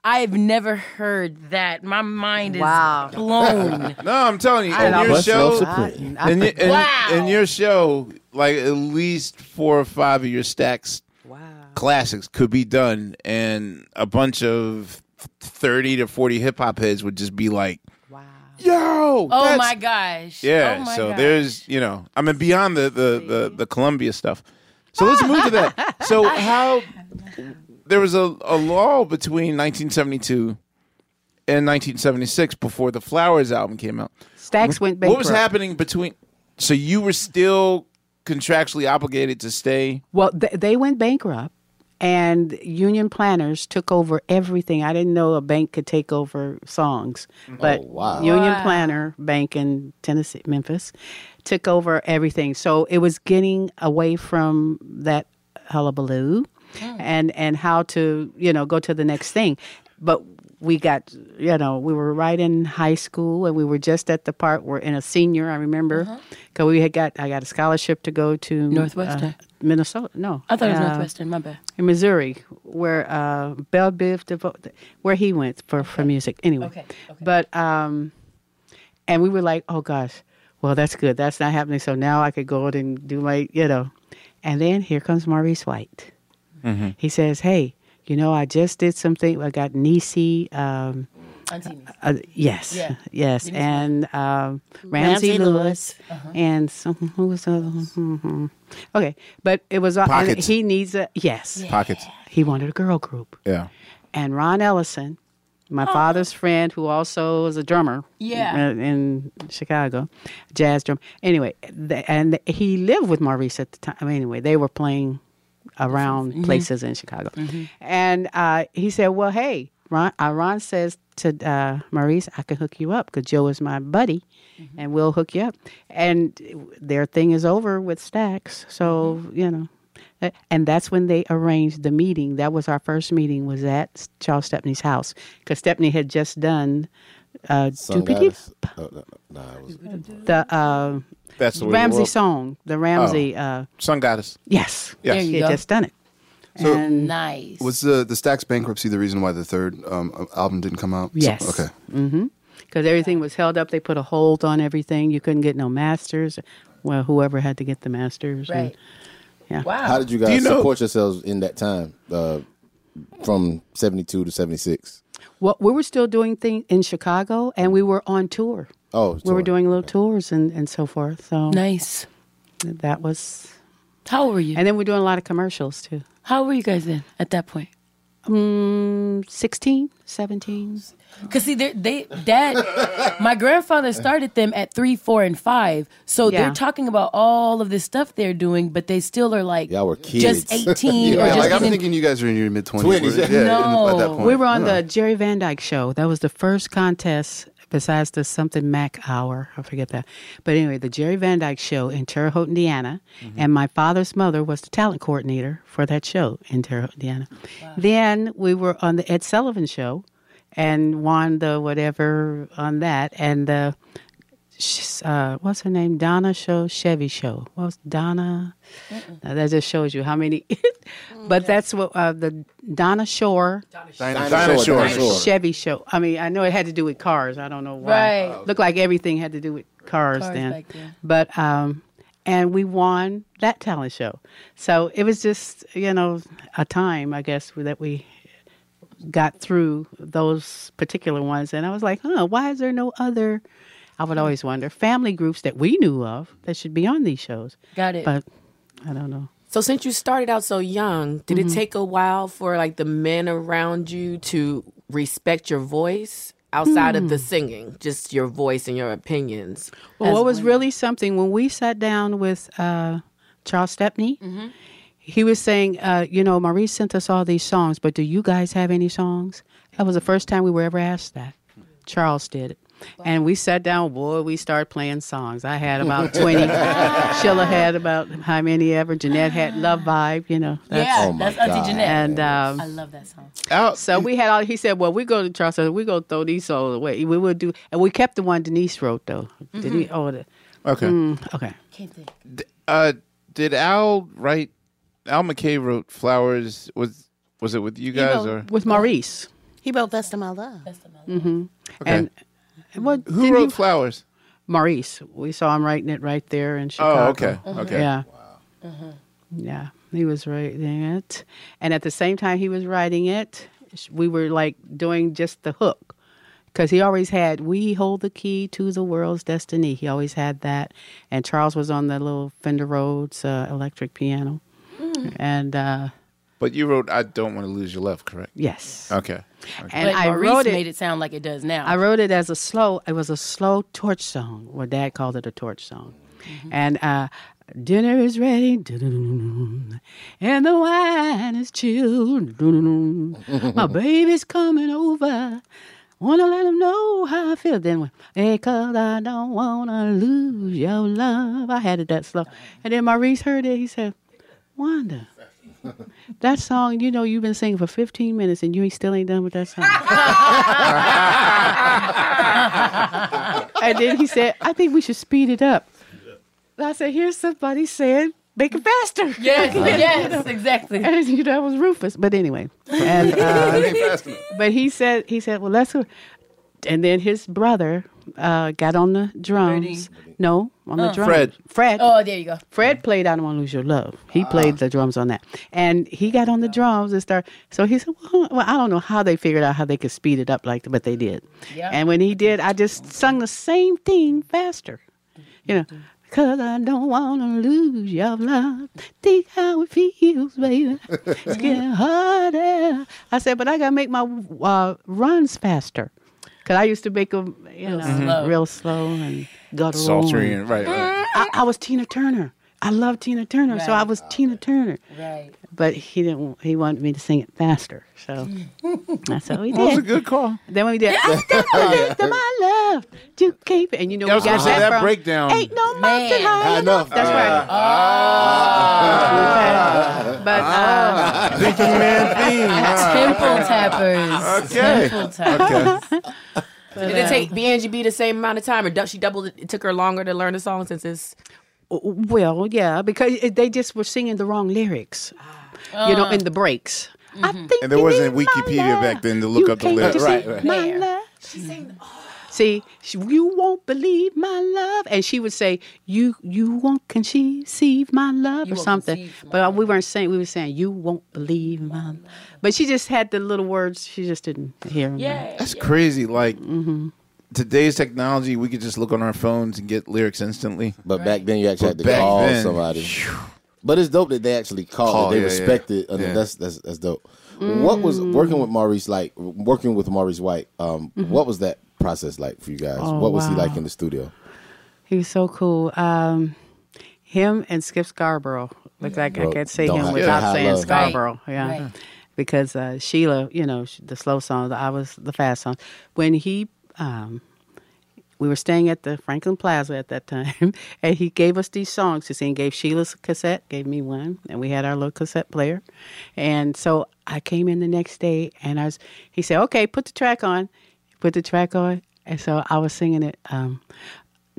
I've never heard that. My mind is Wow. blown. No, I'm telling you, I in know. your Bust Love show, Supreme. in, your- in, Wow. in your show, like at least four or five of your Stax wow classics could be done, and a bunch of thirty to forty hip hop heads would just be like, wow "Yo, Oh that's- my gosh. Yeah, Oh my so gosh. there's, you know, I mean, beyond the the the, the Columbia stuff. So let's move to that. So how there was a, a law between 1972 and 1976 before the Flowers album came out. Stax went bankrupt What was happening between? So you were still contractually obligated to stay. well th- they went bankrupt and Union Planters took over everything. I didn't know a bank could take over songs, but oh, wow. Union Wow. Planters Bank in Tennessee, Memphis, took over everything. So it was getting away from that hullabaloo, and and how to you know go to the next thing, but. We got, you know, we were right in high school, and we were just at the part where in a senior. I remember, because we had got, I got a scholarship to go to Northwestern. uh, Minnesota. No, I thought it was uh, Northwestern. My bad. in Missouri, where uh, Belle Biv DeVoe, where he went for, for music. Anyway, Okay, okay. but um, and we were like, oh gosh, well that's good. That's not happening. So now I could go out and do my, you know, and then here comes Maurice White. He says, hey, you know, I just did something. I got Nisi. Um, Auntie uh, yes, Yeah. yes, Denise and um, Ramsey, Ramsey Lewis, Lewis. and some who was the other one? Mhm. Okay, but it was all- and he needs a yes. Pockets. He wanted a girl group, Yeah. and Ron Ellison, my father's friend, who also is a drummer, Yeah. uh, in Chicago, jazz drum. Anyway, the, and he lived with Maurice at the time. Anyway, they were playing around places in Chicago, and uh, he said, "Well, hey, Ron, uh, Ron says to uh, Maurice, I can hook you up because Joe is my buddy, and we'll hook you up." And their thing is over with Stax. so you know. Uh, And that's when they arranged the meeting. That was our first meeting. Was at Charles Stepney's house because Stepney had just done uh, Sun Doopity- Oh, no, no, it was the uh, That's the the Ramsey song. The Ramsey. Uh, Sun Goddess. yes, Yes. There you he go. just done it. So- and Nice. Was the the Stax bankruptcy the reason why the third um, album didn't come out? So- Yes. okay. because everything was held up. They put a hold on everything. You couldn't get no masters. Well, whoever had to get the masters. and- right. yeah. Wow. How did you guys you know- support yourselves in that time, uh, from seventy two to seventy six? Well, we were still doing things in Chicago, and we were on tour. Oh, We were doing little tours and, and so forth. So Nice. that was, How old were you? and then we're doing a lot of commercials too. How old were you guys then at that point? Mm, 16, 17. Cause see, they, they dad, my grandfather started them at three, four, and five. So Yeah. they're talking about all of this stuff they're doing, but they still are like Y'all were just kids. eighteen or Yeah, just like I'm thinking you guys are in your mid twenties. 20s, Yeah, No. at that point. We were on Yeah. the Jerry Van Dyke show. That was the first contest besides the something Mac hour. I forget that. But anyway, the Jerry Van Dyke show in Terre Haute, Indiana. Mm-hmm. And my father's mother was the talent coordinator for that show in Terre Haute, Indiana. Then we were on the Ed Sullivan show and won the whatever on that. And the, sh- uh, what's her name? Donna Show, Chevy Show. What was Donna? Now, that just shows you how many. but that's what uh, the Donna Shore. Dinah Shore. Dinah Shore. Chevy show. I mean, I know it had to do with cars. I don't know why. Right. Looked like everything had to do with cars, Cars then. back then. But um, and we won that talent show. So it was just you know a time I guess that we got through those particular ones, and I was like, huh, why is there no other? I would always wonder family groups that we knew of that should be on these shows. Got it. But I don't know. So since you started out so young, did it take a while for like the men around you to respect your voice outside of the singing, just your voice and your opinions? Well, what was women. really something when we sat down with uh, Charles Stepney, he was saying, uh, you know, Maurice sent us all these songs, but do you guys have any songs? That was the first time we were ever asked that. Charles did it. And we sat down, boy, we started playing songs. I had about 20. Sheila had about how many ever. Jeanette had Love Vibe, you know. that's- yeah, Oh, my that's Auntie Jeanette. And um, I love that song. Oh. so we had all. He said, "Well, we go to Charles. Said, we go throw these songs away. We would do, and we kept the one Denise wrote though. Denise, oh, the, Okay. mm, okay. Can't think. Uh, did Al write? Al McKay wrote "Flowers." Was was it with you guys wrote- or with Maurice. He wrote "Best of My Love." Mm-hmm. Okay. And, and what who wrote you- "Flowers"? Maurice. We saw him writing it right there in Chicago. Oh, okay, okay. Yeah. Wow. Yeah, he was writing it, and at the same time he was writing it, we were like doing just the hook, because he always had "We hold the key to the world's destiny." He always had that, and Charles was on the little Fender Rhodes uh, electric piano, and uh, But you wrote "I Don't Want to Lose Your Love," correct? yes, Okay. okay. and but I Maurice wrote it. made it sound like it does now. I wrote it as a slow. It was a slow torch song. Well, Dad called it a torch song, And uh, dinner is ready, and the wine is chilled. My baby's coming over. Wanna let him know how I feel. Then, when, hey, cause I don't wanna lose your love. I had it that slow. And then Maurice heard it. He said, Wanda, that song, you know, you've been singing for 15 minutes and you ain't still ain't done with that song. and then he said, I think we should speed it up. I said, here's somebody saying, make it faster. Yes, You yes, know? exactly. And you know, that was Rufus. But anyway. And, uh, but he said, he said, well, let's go. And then his brother uh, got on the drums. No, on the Uh. drums. Fred. Fred. Oh, there you go. Fred played I Don't Want to Lose Your Love. He played the drums on that. And he got on the drums and started. So he said, well, well, I don't know how they figured out how they could speed it up like that, but they did. Yeah. And when he did, I just sung the same thing faster. You know, because I don't want to lose your love. Think how it feels, baby. It's getting harder. I said, but I got to make my uh, runs faster. Because I used to make them, you know, slow. real slow and guttural. Sultry and- right, right. I, I was Tina Turner. I love Tina Turner, so I was Tina Turner. Right. But he didn't. He wanted me to sing it faster, so that's what we did. That was a good call. Then we did. I still believe that my love to keep it, and you know Yeah, I we was got gonna say, that, that from breakdown- Ain't no mountain high High enough. enough. That's right. Ah. But uh, Thinking man theme. Temple tappers. Okay. Temple tappers. Did it take Angie B the same amount of time, or does she doubled it? It took her longer to learn the song since it's. Well, yeah, because they just were singing the wrong lyrics, ah. you know, ah. in the breaks. I mm-hmm. think And there wasn't Wikipedia back then to look you up the came to lyrics. see Right, right. my love. Oh. See, sh- you won't believe my love, and she would say, "You you won't conceive my love" You or won't something. conceive my But we weren't saying. We were saying, "You won't believe my." love." But she just had the little words. She just didn't hear them. Yeah. That's crazy. Like Mm-hmm. Today's technology, we could just look on our phones and get lyrics instantly. But back then, you actually But had to back call then, somebody. But it's dope that they actually called. Call. They yeah, yeah. respected. I mean, Yeah. That's that's that's dope. What was Mm. working with Maurice like? Working with Maurice White. Um, What was that process like for you guys? Mm-hmm. Oh, what was he wow. like in the studio? He was so cool. Um, him and Skip Scarborough. Look like I Bro, can't say don't him have- without high saying love. Scarborough. Right, Yeah. right. Because uh, Sheila, you know, sh- the slow songs, I was the fast songs. When he, um, we were staying at the Franklin Plaza at that time, and he gave us these songs to sing. Gave Sheila's cassette, gave me one, and we had our little cassette player. And so I came in the next day, and I was. He said, "Okay, put the track on." Put the track on, and so I was singing it. Um,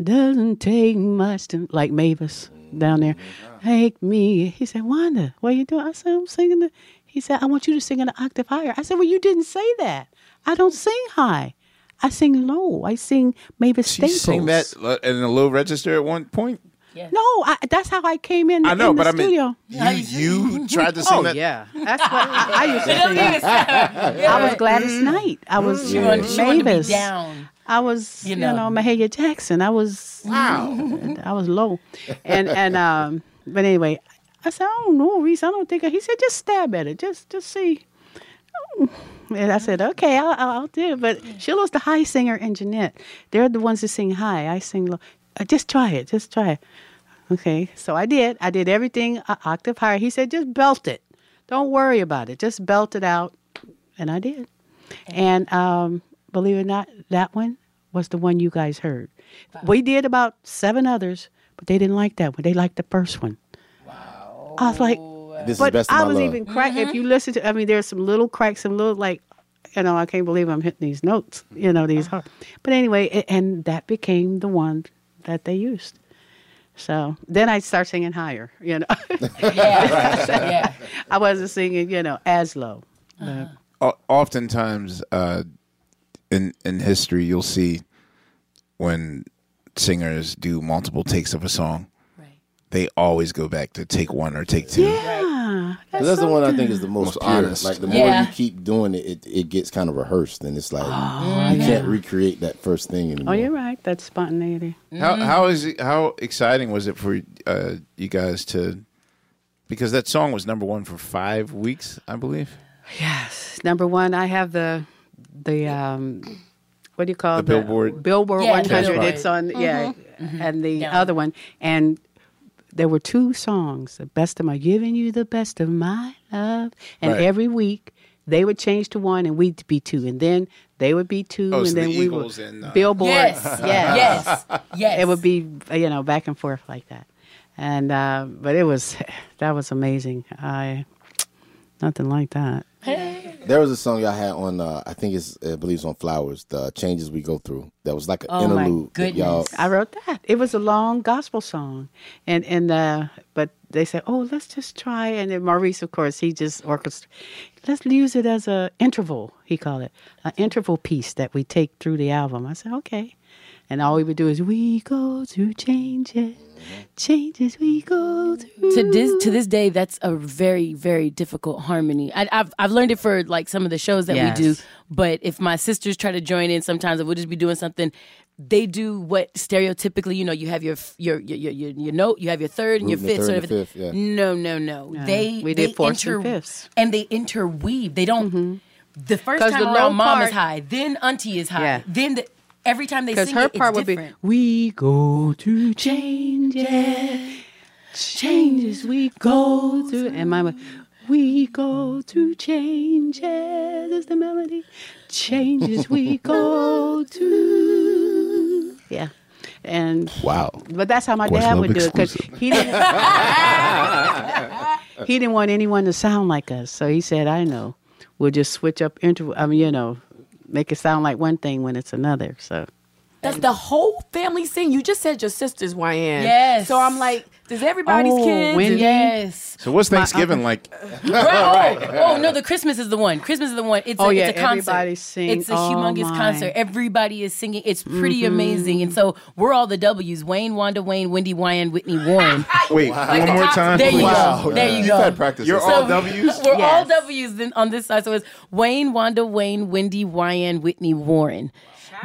doesn't take much to like Mavis down there. Take me. He said, Wanda, what are you doing? I said, I'm singing the. He said, I want you to sing an octave higher. I said, Well, you didn't say that. I don't sing high. I sing low. I sing Mavis She Staples. sang that uh, in a low register at one point. Yes. No, I, that's how I came in. I know, in the but I mean, studio. you you tried to sing oh that. yeah, that's what I, I used to sing. I was Gladys Knight. I was She wanted, she wanted to be Mavis. down. I was, You you know. know, Mahalia Jackson. I was, wow, I was low, and and um, but anyway, I said, I don't know, Reese. I don't think. I, he said, just stab at it, just just see. And I said, okay, I'll, I'll do it. But Sheila's the high singer and Jeanette. They're the ones that sing high. I sing low. Uh, just try it. Just try it. Okay. So I did. I did everything octave higher. He said, just belt it. Don't worry about it. Just belt it out. And I did. And um, believe it or not, that one was the one you guys heard. We did about seven others, but they didn't like that one. They liked the first one. Wow. I was like, This is but best of I my was love. even crack. If you listen to, I mean, there's some little cracks, some little like, you know, I can't believe I'm hitting these notes. You know, these. hard. But anyway, it, and that became the one that they used. So then I start singing higher. You know, Yeah. yeah. I wasn't singing, you know, as low. But, O- Oftentimes, uh, in in history, you'll see when singers do multiple takes of a song, they always go back to take one or take two. yeah, 'Cause that's the one I think is the most, Most honest. Like the Yeah. more you keep doing it, it, it gets kind of rehearsed, and it's like you can't recreate that first thing anymore. Oh, you're right. That's spontaneity. How how is it, how exciting was it for uh, you guys to? Because that song was number one for five weeks, I believe. Yes. Number one, I have the the um, what do you call The it? Billboard. Billboard Yeah, 100. Billboard. It's on yeah, Mhm. and the Yeah. other one and. There were two songs, the best of my giving you the best of my love, and Right. every week they would change to one and we'd be two, and then they would be two, Oh, and so then the we Eagles would and, uh, Billboard, Yes, yeah, yes, yes. It would be you know back and forth like that, and uh, but it was that was amazing. I nothing like that. There was a song y'all had on. Uh, I think it's I believe it's on Flowers. The changes we go through. That was like an Oh, my interlude. that Y'all, I wrote that. It was a long gospel song, and and uh, but they said, oh, let's just try. And then Maurice, of course, he just orchestrated. Let's use it as a interval. He called it an interval piece that we take through the album. I said, okay. And all we would do is we go through changes, changes we go through. to this to this day, that's a very very difficult harmony. I, I've I've learned it for like some of the shows that we do. But if my sisters try to join in, sometimes we'll just be doing something. They do what stereotypically, you know, you have your your your your, your, your note, you have your third and your Root in fifth. third so and fifth, yeah. No, no, no. Yeah. They We they did fourths and inter- fifths. and they interweave. They don't. Mm-hmm. The first time the around, low mom is high, then auntie is high, Yeah. then the, every time they Because sing her it, part it's would be, different. we go through changes, changes we go through. And mine would, we go through changes is the melody. Changes we go through. Yeah. And wow. but that's how my Questlove dad would do it because he didn't, he didn't want anyone to sound like us. So he said, I know. We'll just switch up interval. I mean, you know, make it sound like one thing when it's another. So Does the whole family sing? You just said your sisters, YN. Yes. So I'm like, does everybody's Oh, kids? Wendy. Yes. So what's Thanksgiving like? Right. Oh, oh, no, the Christmas is the one. Christmas is the one. It's a, Oh, yeah, it's a concert. everybody sing. It's a Oh, humongous my. concert. Everybody is singing. It's pretty Mm-hmm. amazing. And so we're all the W's: Wayne, Wanda, Wayne, Wendy, Wyann, Whitney, Warren. Wait, one more time. There you Wow. go. There you go. You've had practice. You're with all. W's. We're all W's then on this side. So it's Wayne, Wanda, Wayne, Wendy, Wyann, Whitney, Warren.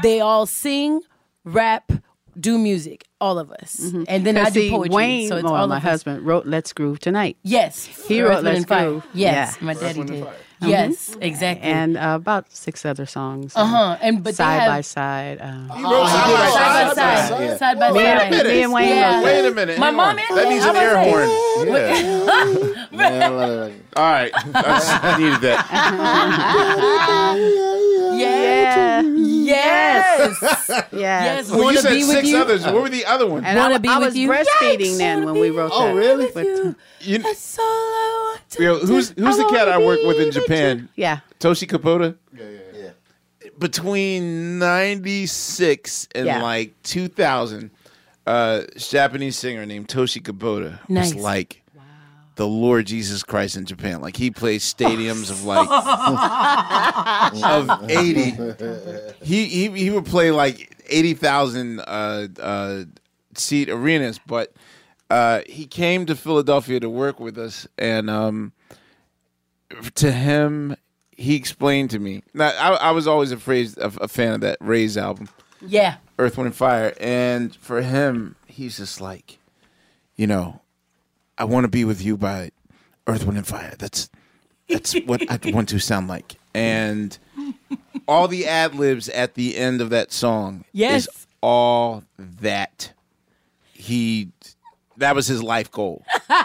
They all sing, rap, do music. All of us. And then I Because do poetry. Wayne, so it's well, all my of us. husband, wrote "Let's Groove Tonight," Yes. He wrote Wind, Let's and Fire. Groove. Yes, Yeah. my daddy did. Yes, exactly. and uh, about six other songs. uh huh. And but side they by have side. Uh, side by side, side. side by Me and- side. me and Wayne Yeah. Wait a minute. My mom and That needs an air horn. Yeah. Man, All right, I needed that. Yeah. Yes. yeah. Yes. Well, you said be six you? others. What were the other ones? And Wanna I, be I with was you? breastfeeding Yes, then wanna when we be wrote Oh, that. really? With- You, That's all I want to you know, who's who's the cat I worked with in Japan? yeah. Toshi Kubota. yeah. Yeah, yeah. yeah. Between '96 and Yeah. like 2000, uh, Japanese singer named Toshi Kubota Nice. was like the Lord Jesus Christ in Japan. Like he plays stadiums of like of 80. He he he would play like 80,000 uh, uh, seat arenas, but uh, he came to Philadelphia to work with us, and um, to him, he explained to me. Now, I, I was always afraid of, a fan of that Ray's album, Yeah. Earth, Wind, and Fire, and for him, he's just like, you know, I want to be with you by Earth, Wind, and Fire. That's that's what I want to sound like, and all the ad libs at the end of that song Yes. is all that he that was his life goal.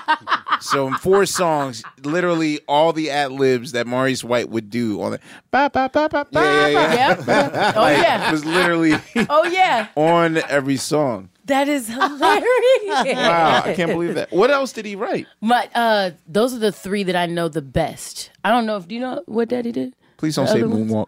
so in four songs, literally all the ad libs that Maurice White would do on it, ba ba ba ba ba, Yeah, yeah, Yeah. yeah. Oh yeah. was literally Oh yeah. on every song. That is hilarious. Wow, I can't believe that. What else did he write? My uh, those are the three that I know the best. I don't know if do you know what Daddy did. Please don't The say other ones? moonwalk.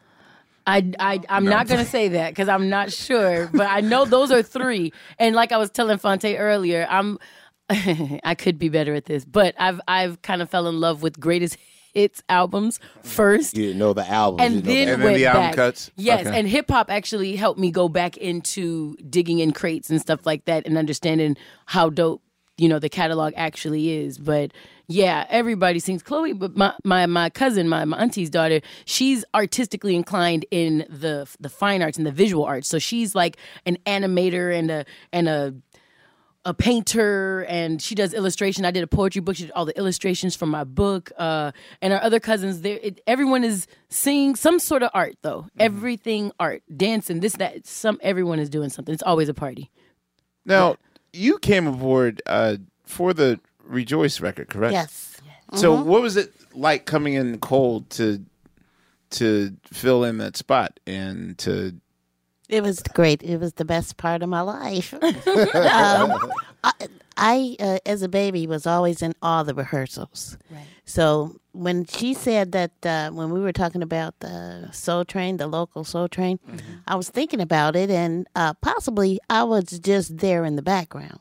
I, I I'm not gonna say that because I'm not sure, but I know those are three. And like I was telling Fonte earlier, I'm I could be better at this, but I've I've kind of fell in love with greatest hits albums first. You didn't know the album. And you didn't know then, the And then went the album back. cuts? Yes, Okay. and hip hop actually helped me go back into digging in crates and stuff like that, and understanding how dope you know the catalog actually is. But yeah, everybody sings Chloe, but my my, my cousin, my, my auntie's daughter, she's artistically inclined in the the fine arts and the visual arts. So she's like an animator and a and a a painter and she does illustration. I did a poetry book. She did all the illustrations from my book. Uh, and our other cousins, there, everyone is seeing some sort of art though. Everything art, dancing, this, that. Some everyone is doing something. It's always a party. Now, you came aboard uh, for the Rejoice record, correct? Yes. So, Mhm. what was it like coming in cold to to fill in that spot and to? It was great. It was the best part of my life. um, I, I uh, as a baby, was always in all the rehearsals. So when she said that, uh, when we were talking about the Soul Train, the local Soul Train, I was thinking about it, and uh, possibly I was just there in the background,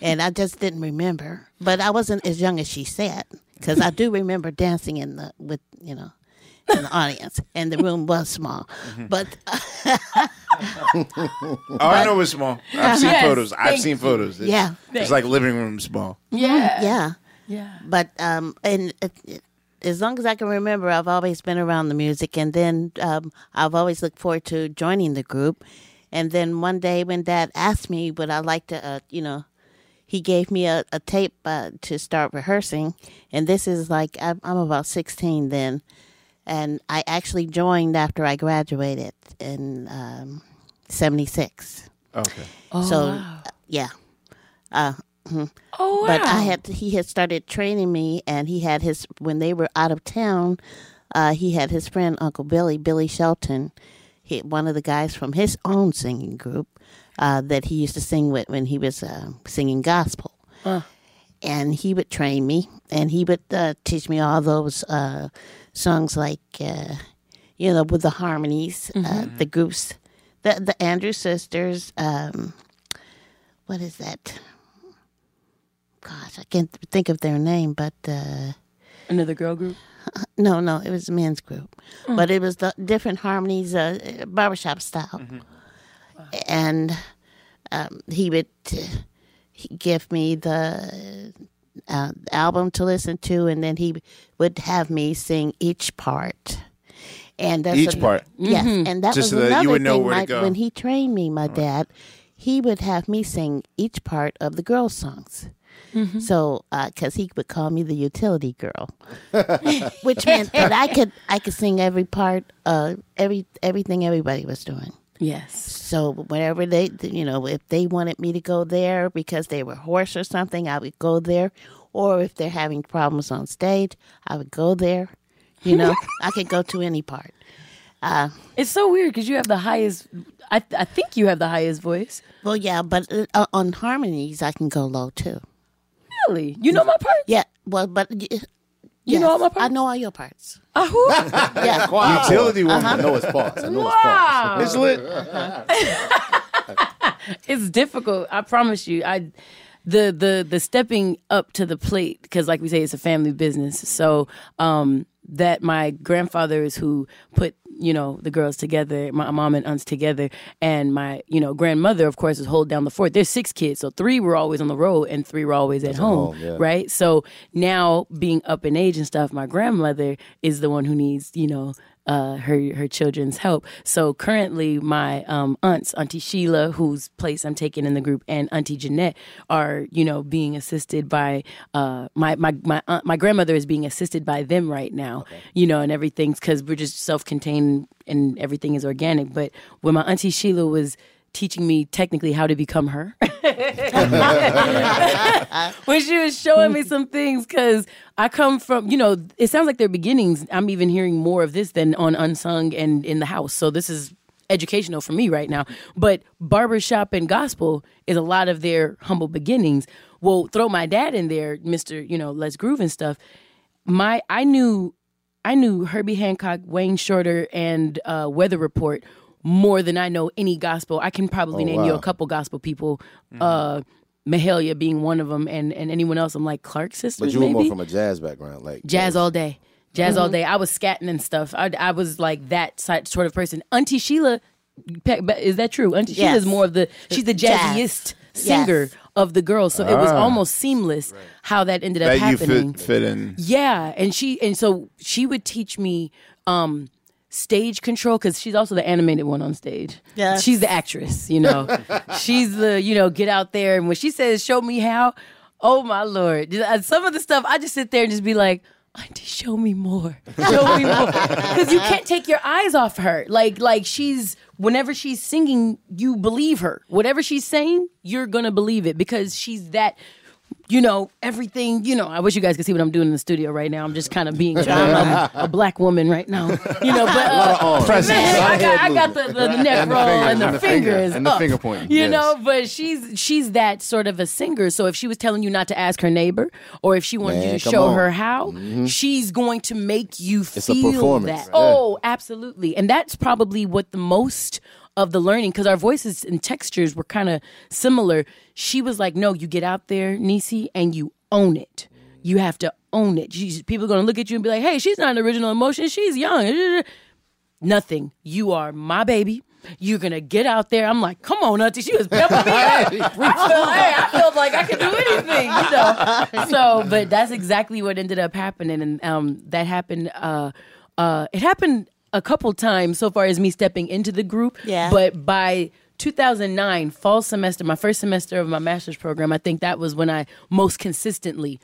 and I just didn't remember. But I wasn't as young as she said, because I do remember dancing in the with you know in the audience, and the room was small, but. Oh, I know it's small. I've seen Yes, photos. I've thank seen you. photos. It's, Yeah. it's like living room small. Yeah. Yeah. Yeah. But um, and it, it, as long as I can remember, I've always been around the music, and then um, I've always looked forward to joining the group. And then one day, when Dad asked me, would I like to, uh, you know, he gave me a, a tape uh, to start rehearsing, and this is like I'm, I'm about 16 then, and I actually joined after I graduated in um, '76. Okay. Oh, so, uh, yeah. Uh, mhm. Oh, But I wow. had he had started training me, and he had his when they were out of town. Uh, he had his friend Uncle Billy, Billy Shelton, he, one of the guys from his own singing group uh, that he used to sing with when he was uh, singing gospel. And he would train me, and he would uh, teach me all those uh, songs like, uh, you know, with the harmonies, uh, Mhm. the groups, the the Andrews sisters. Um, what is that? Gosh, I can't think of their name, but uh, another girl group. No, no, it was a men's group, Mm. but it was the different harmonies, uh, barbershop style, and um, he would uh, give me the uh, album to listen to, and then he would have me sing each part. And that's Each an- part? yes, Mhm. and that Just was so that you another would know thing. where to my- go. When he trained me, my dad, he would have me sing each part of the girls' songs. So, because he would call me the utility girl, which meant that I could I could sing every part, uh, every everything everybody was doing. Yes. So whenever they, you know, if they wanted me to go there because they were hoarse or something, I would go there. Or if they're having problems on stage, I would go there. You know, I could go to any part. Uh, It's so weird because you have the highest. I I think you have the highest voice. well, yeah, but uh, on harmonies, I can go low too. Really, you know my part. Yeah, well, but y- You know all my yes, I know all your parts. Ahoo. yeah, Wow. Utility woman. Uh-huh. I know his parts. I know his Wow. parts. It's lit. it's difficult. I promise you. I the the the stepping up to the plate because, like we say, it's a family business. So um, that my grandfather is who put you know the girls together, my mom and aunts together, and my you know grandmother, of course, is hold down the fort. There's six kids, so three were always on the road and three were always at at home, home, yeah. right? So now being up in age and stuff, my grandmother is the one who needs you know uh, her her children's help. So currently, my um, aunts, Auntie Sheila, whose place I'm taking in the group, and Auntie Jeanette are you know being assisted by uh, my my my aunt, my grandmother is being assisted by them right now. You know, and everything's because we're just self contained and everything is organic. But when my Auntie Sheila was teaching me technically how to become her. when she was showing me some things because I come from, you know, it sounds like their beginnings. I'm even hearing more of this than on Unsung and in the house. So this is educational for me right now. But barbershop and gospel is a lot of their humble beginnings. Well, throw my dad in there, Mr. You know, Let's Groove and stuff. My I knew I knew Herbie Hancock, Wayne Shorter, and uh, Weather Report more than I know any gospel. I can probably Oh, name you a couple gospel people. Uh, Mahalia being one of them, and, and anyone else. I'm like Clark sisters, But you were maybe more from a jazz background, like jazz all day, jazz all Mhm. day. I was scatting and stuff. I, I was like that sort of person. Auntie Sheila, is that true? Auntie Yes. Sheila's more of the she's the Jazz. jazziest singer of the girls. So it was Ah. almost seamless how that ended up That you happening. fit fit in. Yeah, and she and so she would teach me um stage control because she's also the animated one on stage. Yeah, she's the actress. You know, she's the you know get out there and when she says show me how, oh my lord, uh, some of the stuff I just sit there and just be like. Auntie, show me more. Show me more. Because you can't take your eyes off her. Like, like she's whenever she's singing, you believe her. Whatever she's saying, you're gonna believe it because she's that. You know everything. You know. I wish you guys could see what I'm doing in the studio right now. I'm just kind of being I'm a black woman right now. You know, but uh, lot of arms. Presence. man, I got, I got the, the, neck And the roll fingers, and the, and the finger, fingers and the finger pointing, You yes. know, but she's she's that sort of a singer. So if she was telling you not to ask her neighbor, or if she wanted Man, you to show on. her how, Mhm. she's going to make you It's a feel that. Yeah. Oh, absolutely. And that's probably what the most of the learning, because our voices and textures were kind of similar. She was like, "No, you get out there, Nisi, and you own it. You have to own it. People are going to look at you and be like, "Hey, she's not an original emotion. She's young." Nothing. You are my baby. You're gonna get out there. I'm like, come on, Auntie. She was peppering me up. I felt, hey, I felt like I could do anything, you know. So, but that's exactly what ended up happening, and um, that happened. Uh, uh, it happened a couple times so far as me stepping into the group. Yeah. But by 2009, fall semester, my first semester of my master's program, I think that was when I most consistently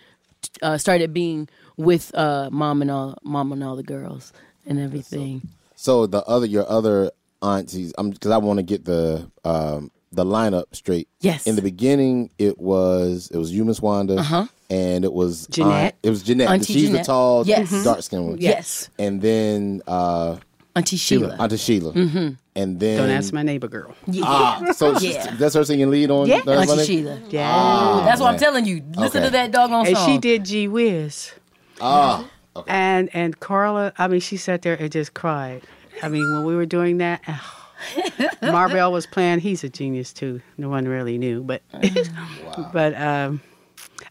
uh, started being with uh, mom and all, mom and all the girls and everything. So the other, your other aunties, I'm because I want to get the um the lineup straight. Yes. In the beginning, it was it was you, Miss Wanda, Uh-huh. And it was Jeanette. Aunt- it was Jeanette. Auntie She's Jeanette. the tall, Yes. Dark skinned one. Yes. And then uh Auntie Sheila. Auntie Sheila. Mhm. And then Don't ask my neighbor girl. Yeah. Ah, so she's- Yeah. that's her singing lead on. Yeah. Auntie Monday? Sheila. Yeah. Ah, That's what I'm telling you. Listen Okay. to that doggone and song. And she did Gee Whiz. Ah. And and Carla, I mean, she sat there and just cried. I mean, when we were doing that, Marvell was playing. He's a genius too. No one really knew, but but um,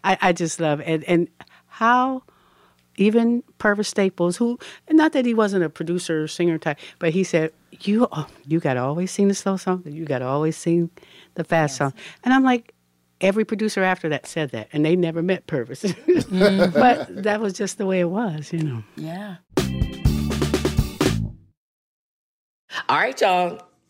I, I just love and and how even Pervis Staples, who not that he wasn't a producer or singer type, but he said you oh, you got to always sing the slow song. You got to always sing the fast song. And I'm like. Every producer after that said that, and they never met Pervis. but that was just the way it was, you know. Yeah. All right, y'all.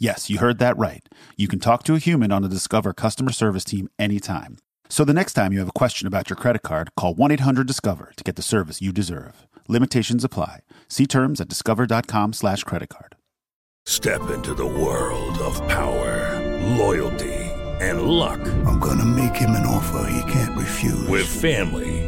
Yes, you heard that right. You can talk to a human on the Discover customer service team anytime. So the next time you have a question about your credit card, call 1 800 Discover to get the service you deserve. Limitations apply. See terms at discover.com slash credit card. Step into the world of power, loyalty, and luck. I'm gonna make him an offer he can't refuse. With family,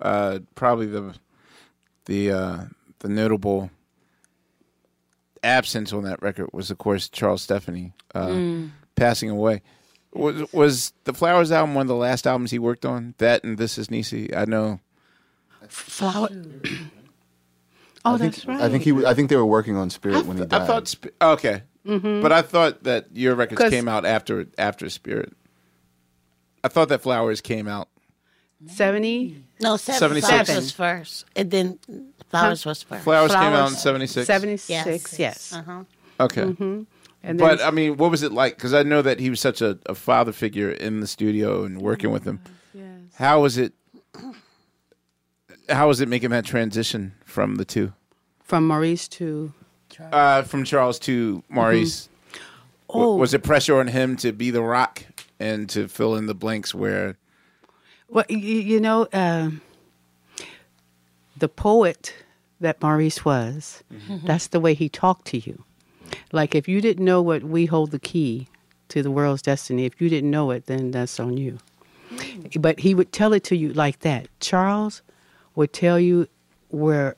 Uh, probably the the uh, the notable absence on that record was, of course, Charles Stepney uh, Mm. passing away. Was was the Flowers album one of the last albums he worked on? That and This Is Niecy. I know. Flower. Oh, I think, that's right. I think he. was- I think they were working on Spirit when he died. I thought. Sp- okay, Mhm. but I thought that your records came out after after Spirit. I thought that Flowers came out. 70? No, seven, 76. Flowers was first. And then Flowers was first. Flowers came out in 76. 76, yes. Uh-huh. Okay. hmm And but I mean, what was it like? Because I know that he was such a, a father figure in the studio and working with him. yes. How was it? How was it making that transition from the two, from Maurice to uh, from Charles to Maurice? W- Oh. was it pressure on him to be the rock and to fill in the blanks where? Well, you, you know, um the poet that Maurice was, mm-hmm. that's the way he talked to you. Like if you didn't know what we hold the key to the world's destiny, if you didn't know it, then that's on you. Mm. But he would tell it to you like that. Charles would tell you where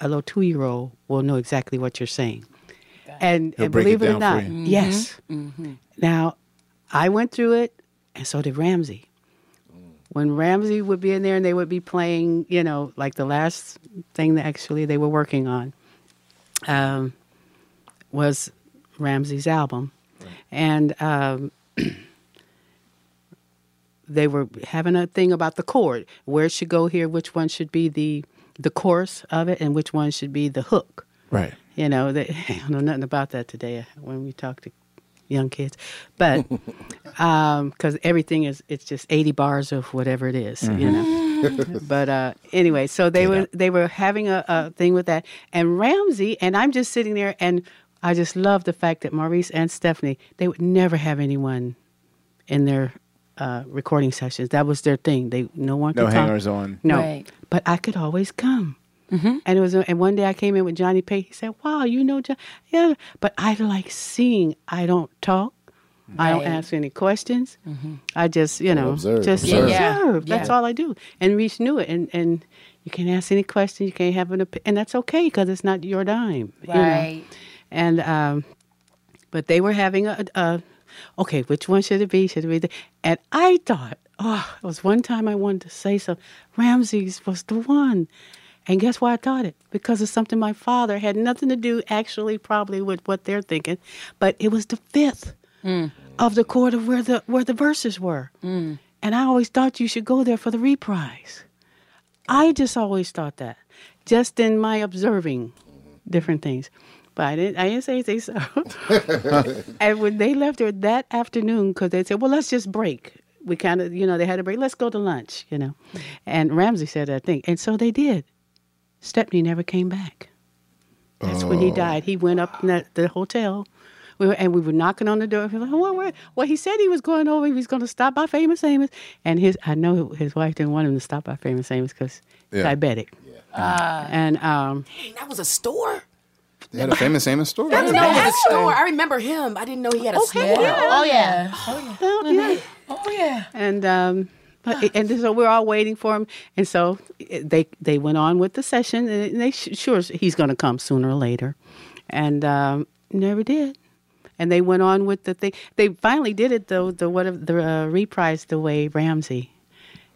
a little two year old will know exactly what you're saying. And, He'll and break it believe it, or down for not, you. yes. Mm-hmm. Mm-hmm. Now, I went through it, and so did Ramsey. When Ramsey would be in there and they would be playing, you know, like the last thing that actually they were working on um, was Ramsey's album. And um, they were having a thing about the chord. Where it should go here, which one should be the the chorus of it, and which one should be the hook. Right. You know, they, I don't know nothing about that today when we talk to young kids, but because everything is it's just eighty bars of whatever it is, you know. but uh, anyway, so they were they were having a, a thing with that, and Ramsey and I'm just sitting there, and I just love the fact that Maurice and Stepney they would never have anyone in their uh, recording sessions. That was their thing. They no one No could talk. hangers on. No, Right. but I could always come. And it was, and one day I came in with Johnny Pay. He said, "Wow, you know, John, yeah." But I like seeing. I don't talk. I don't Right. ask any questions. I just, you know, observe, just observe. Yeah. observe. That's Yeah. all I do. And Reese knew it. And and you can't ask any questions. You can't have an opinion, and that's okay because it's not your dime. you know. Right. And um, but they were having a, a okay, which one should it be? Should it be? The, and I thought, oh, it was one time I wanted to say something. Ramses was the one. And guess why I thought it? Because it's something my father had nothing to do, actually, probably with what they're thinking, but it was the fifth mm. of the chord of where the where the verses were. Mm. And I always thought you should go there for the reprise. I just always thought that, just in my observing different things. But I didn't. I didn't say anything. So, and when they left there that afternoon, because they said, "Well, let's just break." We kind of, you know, they had a break. Let's go to lunch, you know. And Ramsey said that thing, and so they did. Stepney never came back. That's when he died. He went up in the, the hotel. We were, and we were knocking on the door. We were like, oh, where? Well, he said he was going over. He was going to stop by Famous Amos. And his, I know his wife didn't want him to stop by Famous Amos because Yeah. diabetic. And um, Dang, that was a store. They had a famous Amos store. I didn't it a store. I remember him. I didn't know he had a store. Oh yeah. well, yeah. Oh yeah. and um, but and so we're all waiting for him. And so they they went on with the session, and they sh- sure he's going to come sooner or later, and um, never did. And they went on with the thing. They finally did it though. The what the uh, reprise the way Ramsey,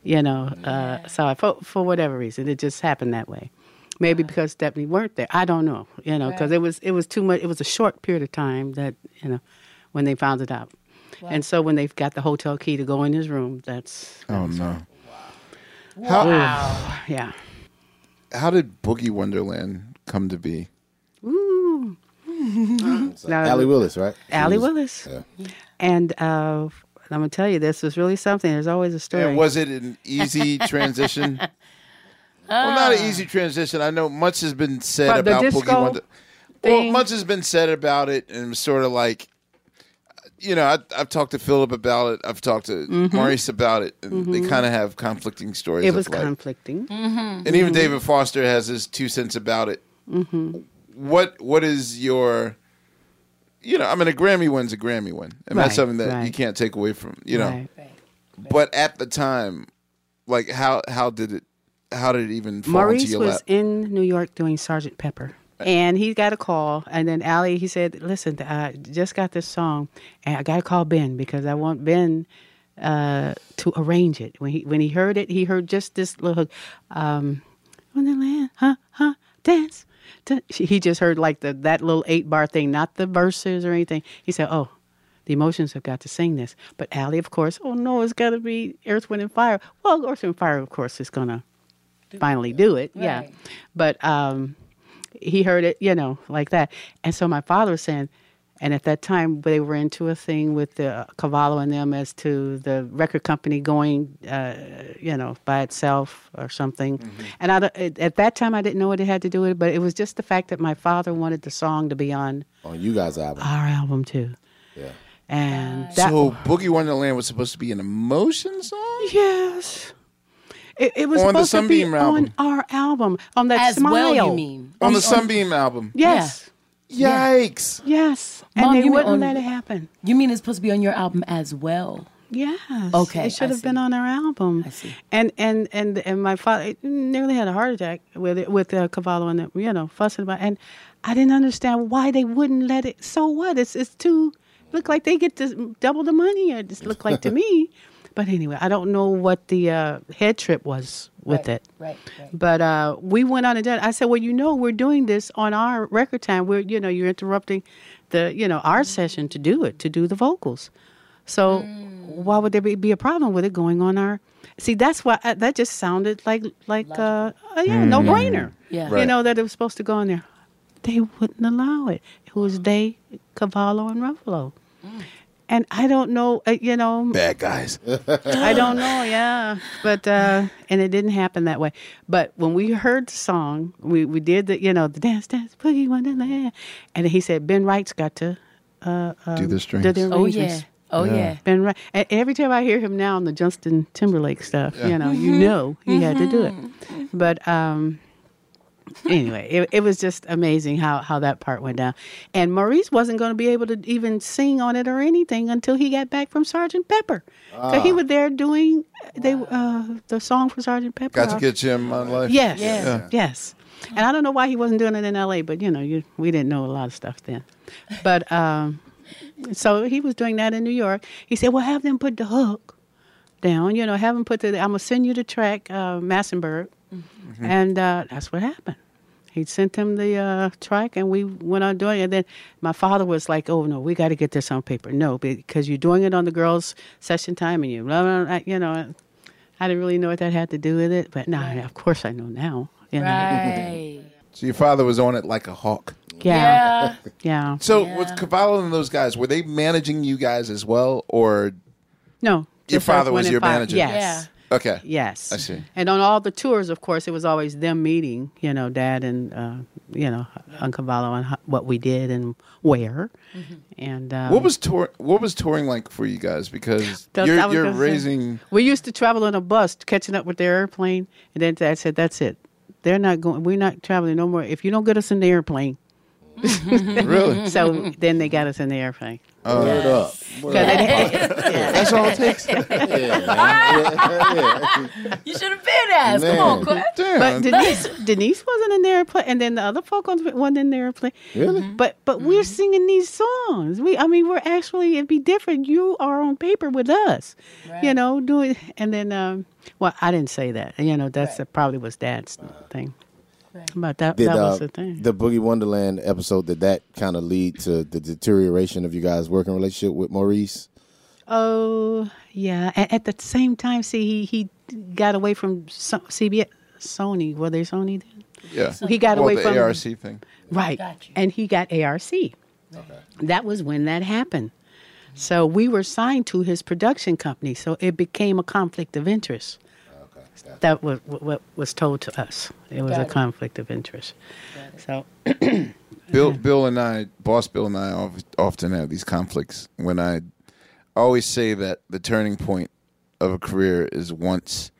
you know. Uh, so for for whatever reason, it just happened that way. Maybe because Stepney weren't there. I don't know. You know, because it was it was too much. It was a short period of time that you know when they found it out. And so when they've got the hotel key to go in his room, that's Oh no. wow. yeah. How did Boogie Wonderland come to be? Ooh. Now, Allee Willis, right? She Allee was- Willis. Yeah. And uh, I'm gonna tell you, this was really something. There's always a story. And was it an easy transition? well, not an easy transition. I know much has been said But about Boogie Wonder. Well, much has been said about it, and sort of like, you know, I, I've talked to Philip about it. I've talked to Mhm. Maurice about it, and they Mhm. kind of have conflicting stories. it of was like- conflicting. and even David Foster has his two cents about it. hmm What What is your you know, I mean, a Grammy win's a Grammy win, and Right, that's something that you can't take away from you know. Right. But at the time, like how how did it how did it even fall into Maurice your was in New York doing Sergeant Pepper. And he got a call, and then Allee, he said, "Listen, I just got this song, and I got to call Ben because I want Ben uh, to arrange it." When he when he heard it, he heard just this little, um, Wonderland, huh, huh, dance. He just heard like the that little eight bar thing, not the verses or anything. He said, "Oh, the emotions have got to sing this." But Allee, of course, oh no, it's got to be Earth, Wind, and Fire. Well, Earth, Wind, and Fire, of course, is gonna finally do it. Yeah, but um, he heard it, you know, like that. And so my father was saying, and at that time they were into a thing with the Cavallo and them as to the record company going, uh, you know, by itself or something. And I, don't- at at that time I didn't know what it had to do with it, but it was just the fact that my father wanted the song to be on On you guys' album. our album too. Yeah. And that so Boogie Wonderland was supposed to be an emotion song. Yes. It, it was On the supposed to be album. on our album, on that As smile. well, you mean? On the Sunbeam album. Yes. Yikes. Yes. And Mom, they you mean wouldn't on- let it happen. You mean it's supposed to be on your album as well? Yes. Okay, It should I have been on our album. I see. And and and and my father nearly had a heart attack with it, with uh, Cavallo and them, you know fussing about. And I didn't understand why they wouldn't let it. So what? It's it's too look like they get to double the money. Or just look like to me. But anyway, I don't know what the uh, head trip was with it. Right, right. But uh, we went on and did. it. I said, "Well, you know, we're doing this on our record time. We're, you know, you're interrupting the, you know, our session to do it, to do the vocals. So why would there be, be a problem with it going on our? See, that's why uh, that just sounded like like uh, uh, yeah, no brainer. Yeah. you know that it was supposed to go in there. They wouldn't allow it. It was they, Cavallo, and Ruffalo. And I don't know, uh, you know, Bad guys. I don't know, yeah. But uh and it didn't happen that way. But when we heard the song, we, we did the you know, the dance dance boogie wonderland. And he said Ben Wright's got to uh, uh Do the strings. do the Oh, yeah. Oh, Yeah. yeah. Ben Wright. And every time I hear him now on the Justin Timberlake stuff, you know, you know he had to do it. But um anyway, it, it was just amazing how, how that part went down. And Maurice wasn't going to be able to even sing on it or anything until he got back from Sergeant Pepper. So he Ah. was there doing they uh, the song for Sergeant Pepper. Got to get Jim on life. Yes, Yeah. yes. And I don't know why he wasn't doing it in L.A., but you know, you, we didn't know a lot of stuff then. But um, so he was doing that in New York. He said, "Well, have them put the hook down. You know, have them put the. I'm gonna send you the track, uh, Massenburg." And uh, that's what happened. He sent him the uh, track, and we went on doing it. And then my father was like, "Oh no, we got to get this on paper. No, because you're doing it on the girls' session time, and you, blah, blah, blah, you know." I didn't really know what that had to do with it, but now, of course, I know now. You know. Right. So your father was on it like a hawk. Yeah. Yeah. So with Cavallo and those guys, were they managing you guys as well, or No. your father was your five. manager? Yes. Okay. Yes. I see. And on all the tours, of course, it was always them meeting, you know, dad and, uh, you know, Uncle Cavallo and ho- what we did and where. And um, what was tour? What was touring like for you guys? Because That's- you're, I you're gonna say. raising. We used to travel in a bus, catching up with their airplane, and then Dad said, "That's it. They're not going. We're not traveling no more. If you don't get us in the airplane." Really? So then they got us in the airplane. Uh, Word up. Word Because up. they- That's all it takes. You should have been asked. Come on, Man. Quinn. But Denise, Denise wasn't in the airplane, and then the other folk on- wasn't in the airplane. Really? But but we're singing these songs. We, I mean, we're actually it'd be different. You are on paper with us, you know, doing. And then, um, well, I didn't say that. You know, that's probably was Dad's thing. But that Did that uh, was the thing. the Boogie Wonderland episode did that kind of lead to the deterioration of you guys' working relationship with Maurice? Oh yeah. And at the same time, see, he he got away from so- CBS, Sony. Were they Sony then? Yeah. He got well, away the from ARC thing. Right. And he got ARC. Okay. That was when that happened. So we were signed to his production company, so it became a conflict of interest. That was what was told to us. It was Got a it. conflict of interest. So Bill, Bill, and I, Boss Bill, and I often have these conflicts. When I always say that the turning point of a career is once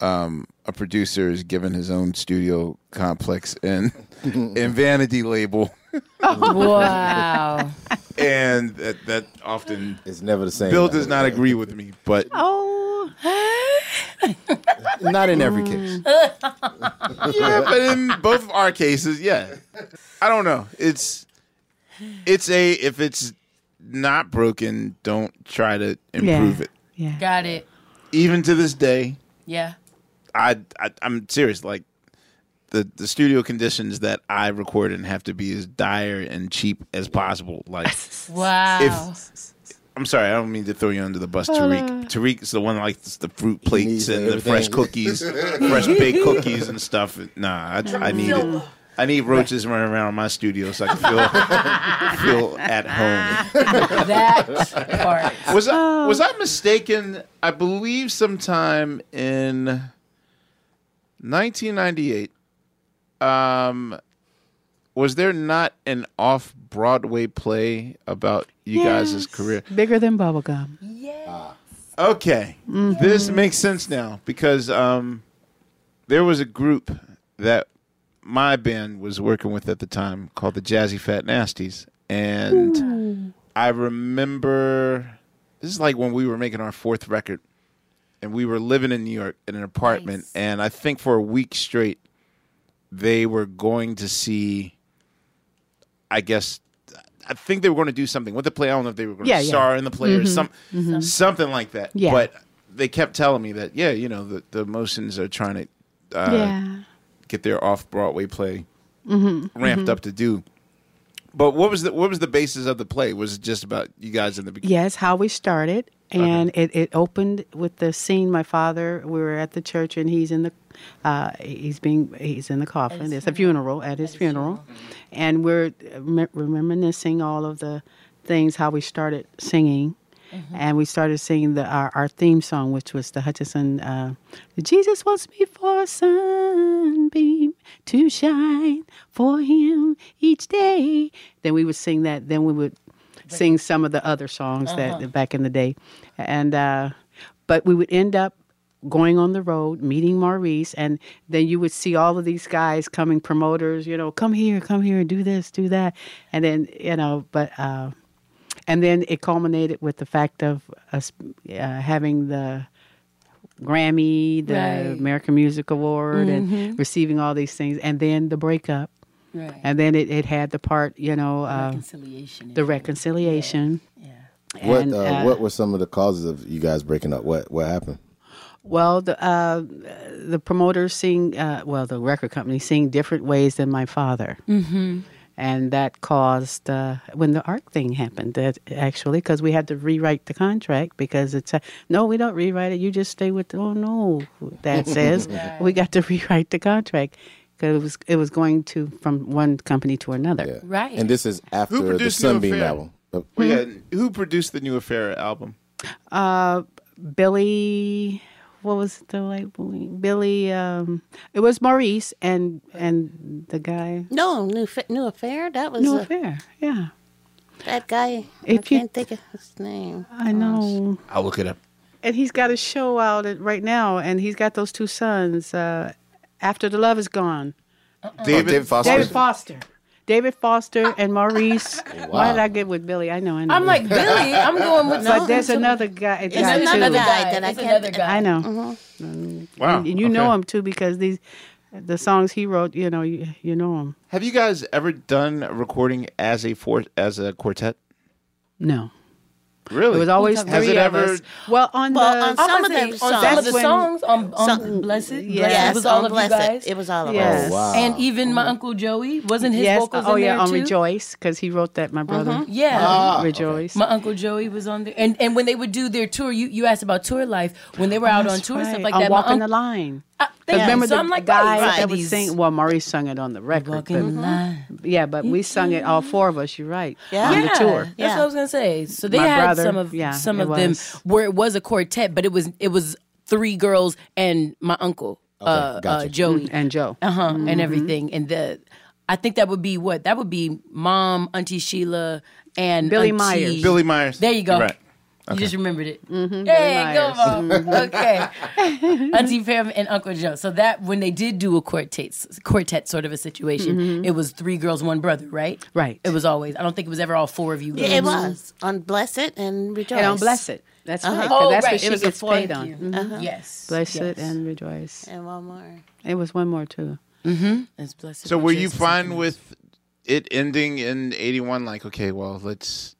um, a producer is given his own studio complex and and vanity label, Wow. and that that often is never the same. Bill does not agree with me, but oh, Not in every case. Hmm. yeah, but in both of our cases, yeah. I don't know. It's it's a if it's not broken, don't try to improve Yeah. it. yeah. Got it. Even to this day, Yeah. I, I I'm serious. Like the the studio conditions that I record in have to be as dire and cheap as possible. Like Wow. if I'm sorry, I don't mean to throw you under the bus, Tariq. Tariq is the one that likes the fruit plates needs and the fresh cookies, fresh baked cookies and stuff. Nah, I, I need it. I need roaches running around my studio so I can feel feel at home. that part. Was I was I mistaken? I believe sometime in 1998. Um, was there not an off Broadway play about you guys' career? Bigger than bubblegum. Okay, Mhm. this makes sense now because um, there was a group that my band was working with at the time called the Jazzy Fat Nasties, and I remember this is like when we were making our fourth record, and we were living in New York in an apartment, and I think for a week straight they were going to see. I guess I think they were going to do something with the play. I don't know if they were going to Yeah, yeah. star in the play or Mhm, some mhm. something like that. Yeah. But they kept telling me that yeah, you know, the the emotions are trying to uh, Yeah. get their off Broadway play Mhm, ramped mhm. up to do. But what was the what was the basis of the play? Was it just about you guys in the beginning? Yes, how we started, and it, it opened with the scene. My father, we were at the church, and he's in the, uh, he's being he's in the coffin. It's a funeral at his funeral, and we're rem- reminiscing all of the things how we started singing. And we started singing the our, our theme song, which was the Hutchinson. Uh, Jesus wants me for a sunbeam to shine for Him each day. Then we would sing that. Then we would sing some of the other songs Uh-huh. that back in the day, and uh, but we would end up going on the road, meeting Maurice, and then you would see all of these guys coming, promoters, you know, come here, come here, do this, do that, and then you know, but uh, and then it culminated with the fact of us uh, having the Grammy, the Right. American Music Award, Mhm. and receiving all these things, and then the breakup. Right. And then it, it had the part, you know, uh, Reconciliation. the reconciliation. Yeah. What And, uh, uh, what were some of the causes of you guys breaking up? What what happened? Well, the uh, the promoters seeing, uh, well, the record company seeing different ways than my father. Mm-hmm. And that caused uh, when the ARC thing happened. That actually, because we had to rewrite the contract because it's a, no, we don't rewrite it. You just stay with. Oh no, that says we got to rewrite the contract because it was it was going to from one company to another. Right. And this is after the Sunbeam album. Well, yeah, who produced the New Affair album? Uh, Billy, what was the label? Billy. Um, it was Maurice and and the guy. No, new Fa- new affair. That was New uh, Affair. Yeah, that guy. I If you- can't think of his name. I know. I'll look it up. And he's got a show out right now, and he's got those two sons. Uh, After the love is gone. David- David Foster? David Foster. David Foster and Maurice. Why did I get with Billy? I know. I know. I'm like, Billy, I'm going with But no, there's some- another guy. It's guy another too. guy that I can't- another guy. I know. Mhm. Wow, And you know him too because these, the songs he wrote. You know, you, you know him. Have you guys ever done a recording as a four as a quartet? No. Really? It was always Has three it of ever? us. Well, on Well, the on some of them on songs. some of the when- songs on, on Some- Blessed, Yes, Blessed it was all of Blessed. you guys. It was all of Yes. us. Oh, wow. And even my uncle Joey wasn't his yes. vocals oh in yeah, there on too. Rejoice because he wrote that. My brother. Yeah. Ah, Rejoice. My uncle Joey was on there, and and when they would do their tour, you, you asked about tour life. When they were out on That's tour and stuff right. like on that, my Walking uncle, the Line. Uh, Because thank you. remember so the I'm like, guy right, that was these- singing? Well, Maurice sung it on the record. Walking the but- yeah, but we sung it all four of us. You're right. Yeah. On the Yeah, tour. That's Yeah. what I was gonna say. So they My had brother, some of yeah, some it of them where it was a quartet, but it was it was three girls and my uncle uh, uh, gotcha. Joey And Joe. uh huh, and everything. And the, I think that would be what that would be. Mom, Auntie Sheila, and Billy Auntie- Myers. Billy Myers. There you go. Right. You just remembered it. Mm-hmm, Hey, go mom. okay, Auntie Pam and Uncle Joe. So that when they did do a quartet, quartet sort of a situation, it was three girls, one brother, right? Mm-hmm. Right. It was always. I don't think it was ever all four of you. Yeah, it was on Blessed and Rejoice. And on Blessed. That's Uh-huh. right. 'cause Oh, that's right. what she it was gets paid on. you. Mhm. Yes. Blessed yes. and Rejoice. and one more. It was one more too. Mm-hmm. It's blessed. So were you fine with it ending in '81? Like, okay, well, let's,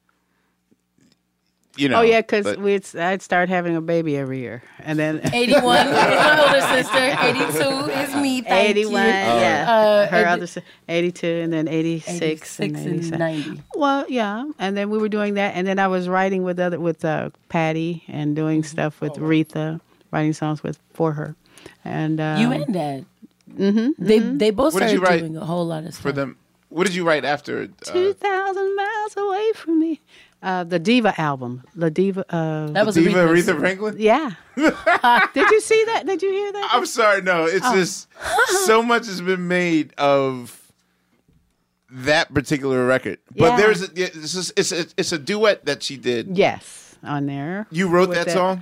you know. oh yeah, because we'd I'd start having a baby every year, and then 81 is my older sister. 82 is me. Thank 81, you. yeah. Uh, Her and- other si- 82, and then 86, 86 and and 90. Well, yeah, and then we were doing that, and then I was writing with other with uh, Patty and doing Mm-hmm. stuff Oh, with Retha, writing songs with for her, and um, You and Dad. Mm-hmm. They they both What started write doing a whole lot of stuff for them? What did you write after? Uh, Two thousand miles away from me. Uh, the Diva album, the Diva. Uh, That was Diva Aretha's- Aretha Franklin? Yeah. Did you see that? Did you hear that? I'm sorry, no. It's Oh. just so much has been made of that particular record. But Yeah. there's a, it's, just, it's a it's a duet that she did. Yes, on there. You wrote With that, song?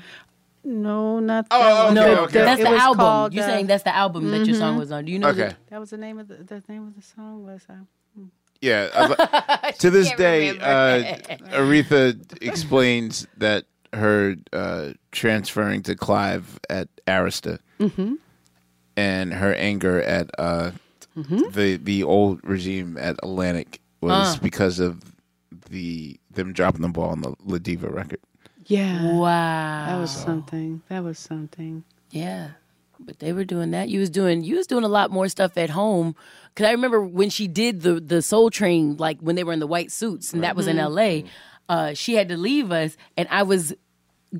No, not Oh, that oh, okay, The- okay. That's it the album. called, You're uh, saying that's the album that your song mhm. was on. Do you know? Okay. the- That was the name of the, the name of the song was. Uh, Yeah. I- to this day, uh, Aretha explains that her uh, transferring to Clive at Arista Mhm. and her anger at uh, Mhm. the the old regime at Atlantic was Uh. because of the them dropping the ball on the La Diva record. yeah. Wow. That was something. That was something. Yeah. But they were doing that. You was doing you was doing a lot more stuff at home. Cause I remember when she did the the Soul Train, like when they were in the white suits, and that was in Mhm. L.A. Uh, she had to leave us, and I was.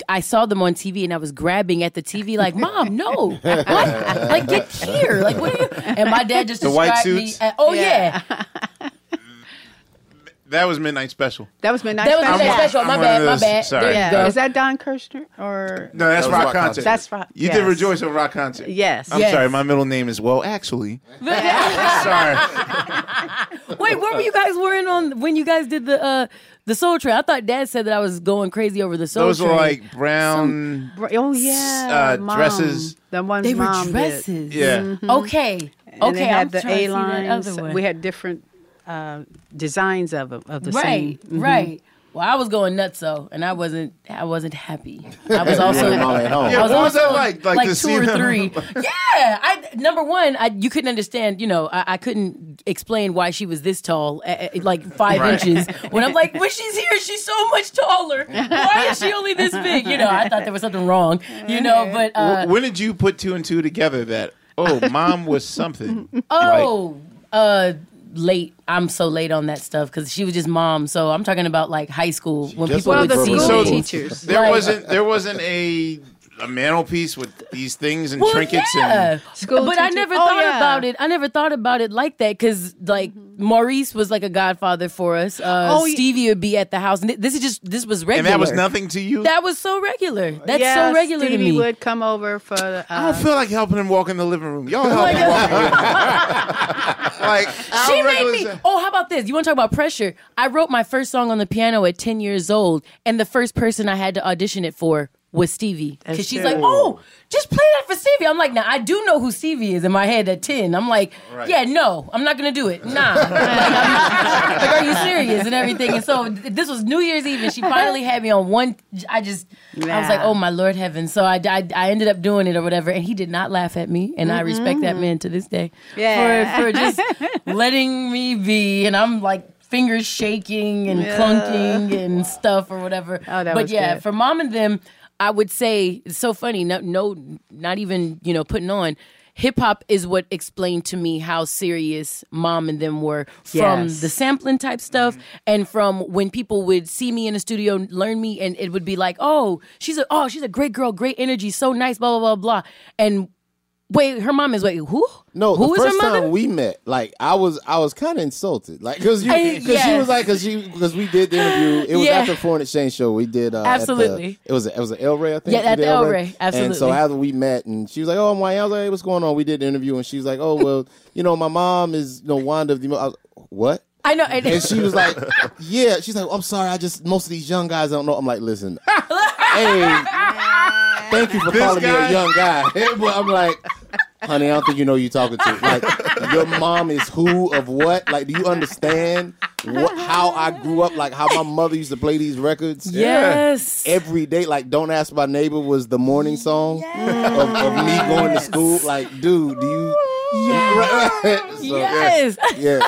I saw them on TV and I was grabbing at the TV like, "Mom, no! What? like, get here! Like, what are you?" And my dad just The white described me. suits? as- oh yeah, That was Midnight Special. That was Midnight That was Special. Midnight Special. My I'm bad, one of my those- bad. sorry. There you Yeah. Is that Don Kirshner or No, that's That was Rock, Rock Concert. Concert. That's Rock- You yes. did Rejoice over Rock Concert. Yes. I'm Yes. sorry, my middle name is well, actually. sorry. Wait, what were you guys wearing on when you guys did the uh the Soul Train? I thought Dad said that I was going crazy over the Soul Those Train. were like brown. Br- Oh yeah, uh, Mom. dresses. The ones they were Mom did. dresses. Yeah. Mhm. Okay. And okay. they had I'm the trying to see A that lines. other one. We had different uh, designs of of the right. same. Mhm. Right. Well, I was going nuts though, and I wasn't. I wasn't happy. I was also. and Mom at home. I was what was that like? Like to two see or them- three. yeah. I number one, I you couldn't understand. You know, I, I couldn't explain why she was this tall, uh, like five Right. inches. When I'm like, when she's here, she's so much taller. Why is she only this big? You know, I thought there was something wrong. You know, but uh, Wh- when did you put two and two together that, oh, mom was something? Oh, uh, late. I'm so late on that stuff because she was just mom. So I'm talking about like high school when people Well, would the see school me. teachers. There Like- wasn't there wasn't a a mantelpiece with these things and Well, trinkets yeah. and School but I never Oh, thought yeah. about it. I never thought about it like that because like Maurice was like a godfather for us. Uh, Oh, y- Stevie would be at the house, and this is just this was regular. and that was nothing to you. That was so regular. That's yeah, so regular Stevie to me. would come over for. Uh, I don't feel like helping him walk in the living room. Y'all help Like- him walk in the living room. like She made me. is? Oh, how about this? You want to talk about pressure? I wrote my first song on the piano at 10 years old, and the first person I had to audition it for was Stevie. Because she's like, oh, just play that for Stevie. I'm like, now I do know who Stevie is in my head at 10. I'm like, Right. yeah, no, I'm not going to do it. Nah. like, I'm- like, are you serious and everything? And so th- this was New Year's Eve, and she finally had me on one. I just, I was like, Yeah. oh my Lord heaven. So I, I, I ended up doing it or whatever, and he did not laugh at me, and I respect that mm-hmm. man to this day. Yeah. For, for just letting me be, and I'm like fingers shaking and Yeah. clunking and stuff or whatever. Oh, that but was yeah, good. for mom and them, I would say it's so funny. No, no, not even you know putting on. Hip hop is what explained to me how serious mom and them were from Yes. the sampling type stuff mm-hmm. and from when people would see me in the studio, learn me, and it would be like, oh, she's a oh, she's a great girl, great energy, so nice, blah blah blah blah. And wait, her mom is wait, who? No, who the is first time we met, like I was, I was kind of insulted, like because you, because she was like, because she, because we did the interview. It was Yeah. after Foreign Exchange show. We did uh, at the- Absolutely. it was, a, it was an El Rey, I think. Yeah, at the El Rey. Rey, And so absolutely. after we met, and she was like, "Oh, I'm white." I was like, "Hey, what's going on?" We did the interview, and she was like, "Oh, well, you know, my mom is, you know, Wanda." The, I was, what? I know, and, And she was like, "Yeah." She's like, "I'm sorry, I just most of these young guys don't know." I'm like, "Listen, hey, thank you for This calling me a young guy." but I'm like, "Honey, I don't think you know who you're talking to. Like, your mom is who of what? Like, do you understand what, how I grew up? Like, how my mother used to play these records? Yes. Every day, like, "Don't Ask My Neighbor" was the morning song of, of me going to school. Like, dude, do you? Yes. So, yes. Yeah.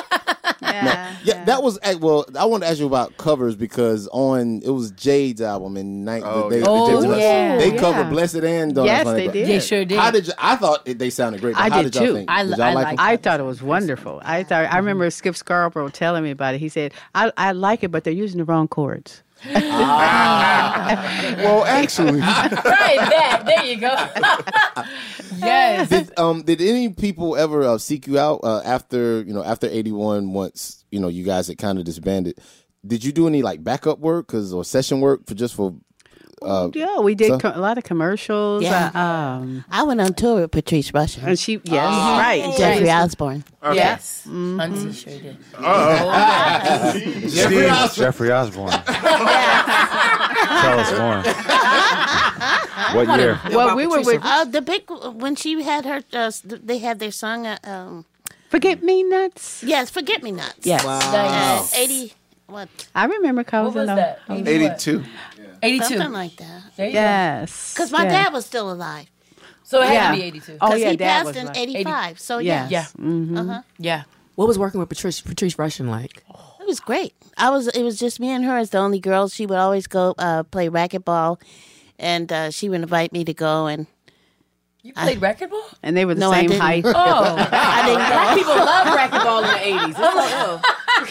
Yeah, Yeah, that was eh, well. I want to ask you about covers because on it was Jade's album in night. Oh, they, yeah. Oh, Jade's yeah. they Yeah. covered "Blessed" and "Don't Yes, Ask they did. They sure did. How did you, I thought it, they sounded great? But I how did did, y'all too. think? I did y'all I like liked them? I thought it was wonderful. I thought I remember Skip Scarborough telling me about it. He said, "I I like it, but they're using the wrong chords." Well, actually, right, that. There you go. yes. did um did any people ever uh, seek you out uh, after you know after eighty one? Once you know you guys had kind of disbanded, did you do any like backup work, cause or session work for just for? Uh, Yeah, we did so- co- a lot of commercials. Yeah. uh, um, I went on tour with Patrice Rushen. and she, yes, Mhm. right. And Jeffrey Osborne. Yes. Auntie sure did. Jeffrey, Jeffrey Osborne. Tell us more. What year? Well, we were with- uh, the big when she had her. Uh, they had their song. Uh, um, Forget Me Nots. yes, forget me nots. Yes. Uh, Wow. Eighty. What? I remember What Cousins. was that? 82. 82. Something like that. There you. Yes. Because my yeah. dad was still alive. So it had Yeah. to be 82. Oh, Because yeah, he Dad passed was in like- '85. So Yes. yeah, Yeah. Mhm. Uh-huh. Yeah. What was working with Patrice Patrice Rushen like? It was great. I was. It was just me and her as the only girls. She would always go uh, play racquetball, and uh, she would invite me to go. And You played racquetball? And they were the No, I same didn't. height. Oh. I didn't Black people love racquetball in the eighties. It's like, oh.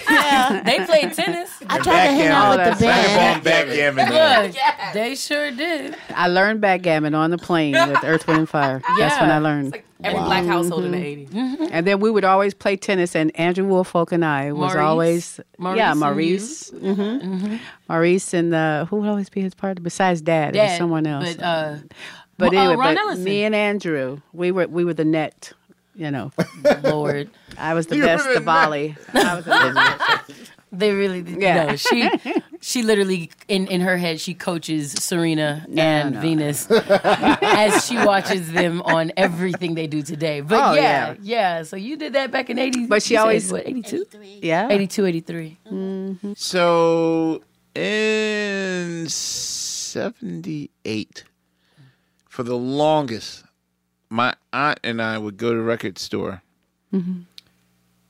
Yeah, They played tennis. I tried to hang out with the band. backgammon. Good. They sure did. I learned backgammon on the plane with Earth, Wind, and Fire. That's when I learned. Every black household in the eighties. And then we would always play tennis, and Andrew Woolfolk and I was Maurice. always Maurice yeah and Maurice, hmm Maurice, and uh, who would always be his partner besides Dad? It was someone else. But, uh, But uh, anyway, Ron but me and Andrew, we were we were the net. You know, Lord. I was the You best the the volley. I was the best. They really Yeah. no. She she literally in in her head she coaches Serena and no. Venus as she watches them on everything they do today. But Oh, yeah, yeah. yeah, So you did that back in 80s. But she you said, always- what 82, Yeah. 82, 83. So in 78, for the longest, my aunt and I would go to the record store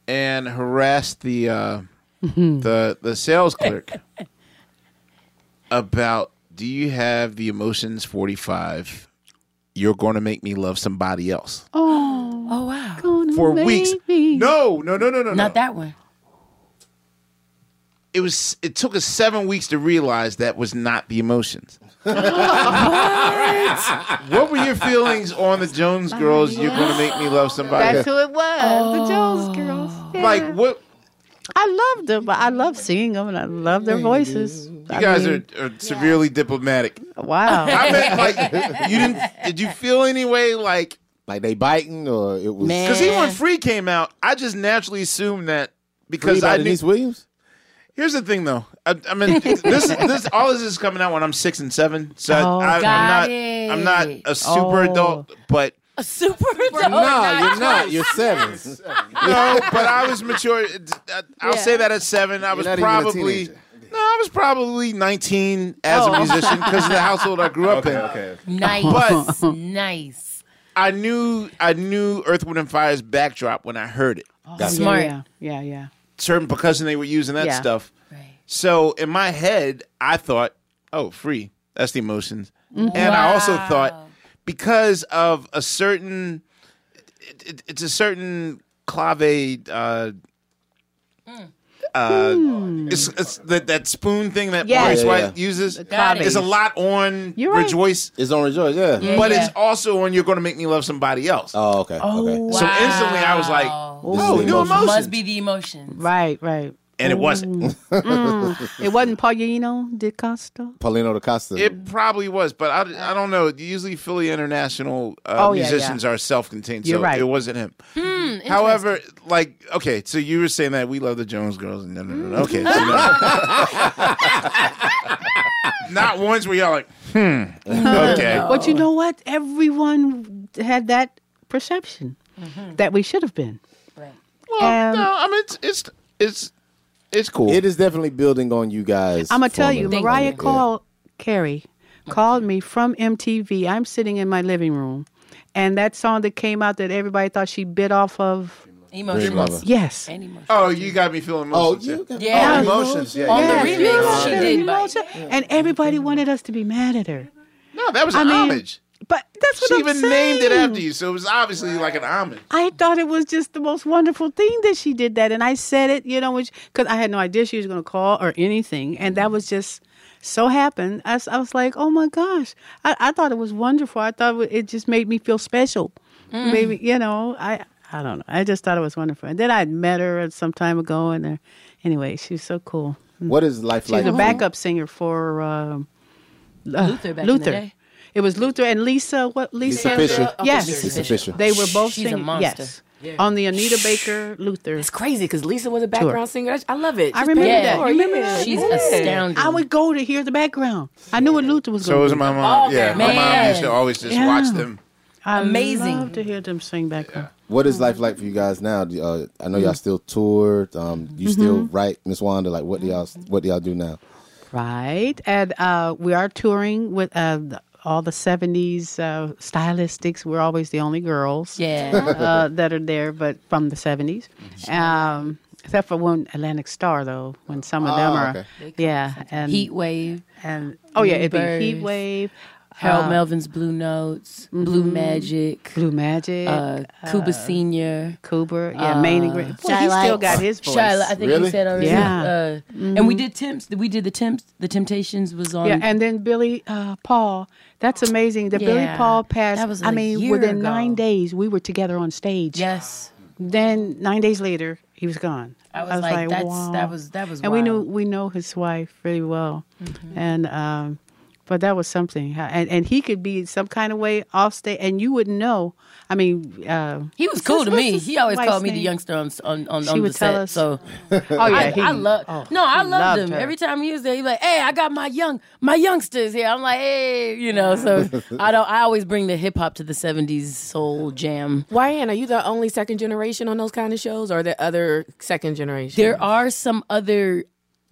and harass the uh, the the sales clerk about do you have the emotions 45 you're going to make me love somebody else. Oh, Oh wow, gonna for make weeks. me- no no no no no no. not that one. it was it took us seven weeks to realize that was not the emotions. What were your feelings on the Jones Girls? You're going to make me love somebody. That's who it was. The oh. Jones Girls. Yeah. like what? I loved them. I love seeing them, and I love their voices. You guys are, are severely diplomatic. wow. I meant like you didn't. Did you feel any way like like they biting or it was because he when Free came out, I just naturally assumed that Free because by I knew. Denise Williams. Here's the thing, though. I, I mean, this this all this is coming out when I'm six and seven, so I- Oh, I, I'm not it. I'm not a super Oh. adult, but A super adult. no, you're not. You're seven. no, but I was mature. I'll say that at seven, I was not even a probably teenager. no, I was probably 19 as a oh. musician because of the household I grew up in. okay. Nice, But- nice. I knew I knew Earth, Wind, and Fire's backdrop when I heard it. Smart. Yeah, yeah, yeah. Certain percussion they were using that Yeah. stuff. Right. So in my head, I thought, oh, free. That's the emotions. And I also thought because of a certain, it, it- it's a certain clave. Uh, uh, it's, it's that that spoon thing that Yeah. Maurice Yeah, White yeah. uses. Got it. There's a lot on You're right. Rejoice, It's on Rejoice. Yeah. Yeah, but yeah. it's also on You're Going to Make Me Love Somebody Else. Oh, okay. okay. So instantly I was like, Wow. This oh, the new emotions. emotions. Must be the emotions. Right, right. And it wasn't. Mm. it wasn't Paulinho Da Costa. Paulinho Da Costa. It probably was, but I, I don't know. Usually, Philly International uh, Oh, yeah, musicians yeah. are self-contained, You're so right. it wasn't him. Hmm, However, like, okay, so you were saying that we love the Jones Girls, and no, no, no, no. okay, so no. not once were y'all like, hmm, okay, But you know what? Everyone had that perception that we should have been. Right. well, Um, no, I mean, it's it's it's it's cool. It is definitely building on you guys. I'm gonna tell you, forming- Mariah Yeah. called Carey, called me from MTV. I'm sitting in my living room, and that song that came out that everybody thought she bit off of. Emotions. Yes. Emotions. oh, you got me feeling Oh, emotions. you got Yeah. oh, emotions. Yeah, On yeah, the yeah. remix, she did. you know but- what I'm saying? And everybody wanted us to be mad at her. No, that was I mean, homage. But that's what She I'm even saying. named it after you, so it was obviously like an almond. I thought it was just the most wonderful thing that she did that, and I said it, you know, which because I had no idea she was going to call or anything, and that was just so happened. I, was- I was like, oh my gosh, I, I thought it was wonderful. I thought it just made me feel special. Mm. Maybe you know, I I don't know. I just thought it was wonderful, and then I would met her some time ago, and uh, anyway, she's so cool. What is life like? She's like? a backup singer for um, uh, Luther back in the Luther. Day. It was Luther and Lisa. What Lisa? Lisa Fischer. Yes, Lisa Fischer. They were both She's singing. monster. Yes, Yeah. on the Anita Baker Luther. It's crazy because Lisa was a background singer. I, I love it. I remember pay that. forward. You remember Yeah. that? She's Yeah. astounding. I would go to hear the background. I knew what Luther was So going was to my mom. Okay. Yeah, my mom used to always just Yeah. watch them. I Amazing. love to hear them sing background. What is life like for you guys now? Uh, I know y'all Mm. still toured. Um, you still write, Miss Wanda. Like, what do y'all what do y'all do now? Right, and uh, we are touring with uh, the, all the '70s uh, stylistics. We're always the only girls, Yeah. uh, that are there, but from the '70s. Um, except for one Atlantic Star, though, when some of them Oh, are, okay. yeah, and Heat Wave. and oh yeah, it'd be Heat Wave, Harold uh, Melvin's Blue Notes, Blue Magic, Blue Magic, uh, Cuba Senior, Cooper, yeah, Main Ingredient. Boy, he still got his voice. Shyla, I think Really? you said already. Yeah. Uh, And we did Temps. We did the Temps. The Temptations was on. Yeah, and then Billy uh, Paul. That's amazing. The Billy Paul passed. That was I a mean, year within ago. nine days, we were together on stage. yes. Then nine days later, he was gone. I was, like, that's wow. that was that was. and we knew we know his wife really well, Mm-hmm. and um, but that was something. And and he could be some kind of way off stage, and you wouldn't know. I mean, uh, He was cool to me. He always wife's called me the youngster on on on, She on the would tell set. us- So oh yeah, I, he, I love. oh, no, I loved loved him. her. Every time he was there, he was like, "Hey, I got my young my youngsters here." I'm like, "Hey," you know. So I don't. I always bring the hip hop to the '70s soul jam. Ryan, are you the only second generation on those kind of shows, or are there other second generation? There are some other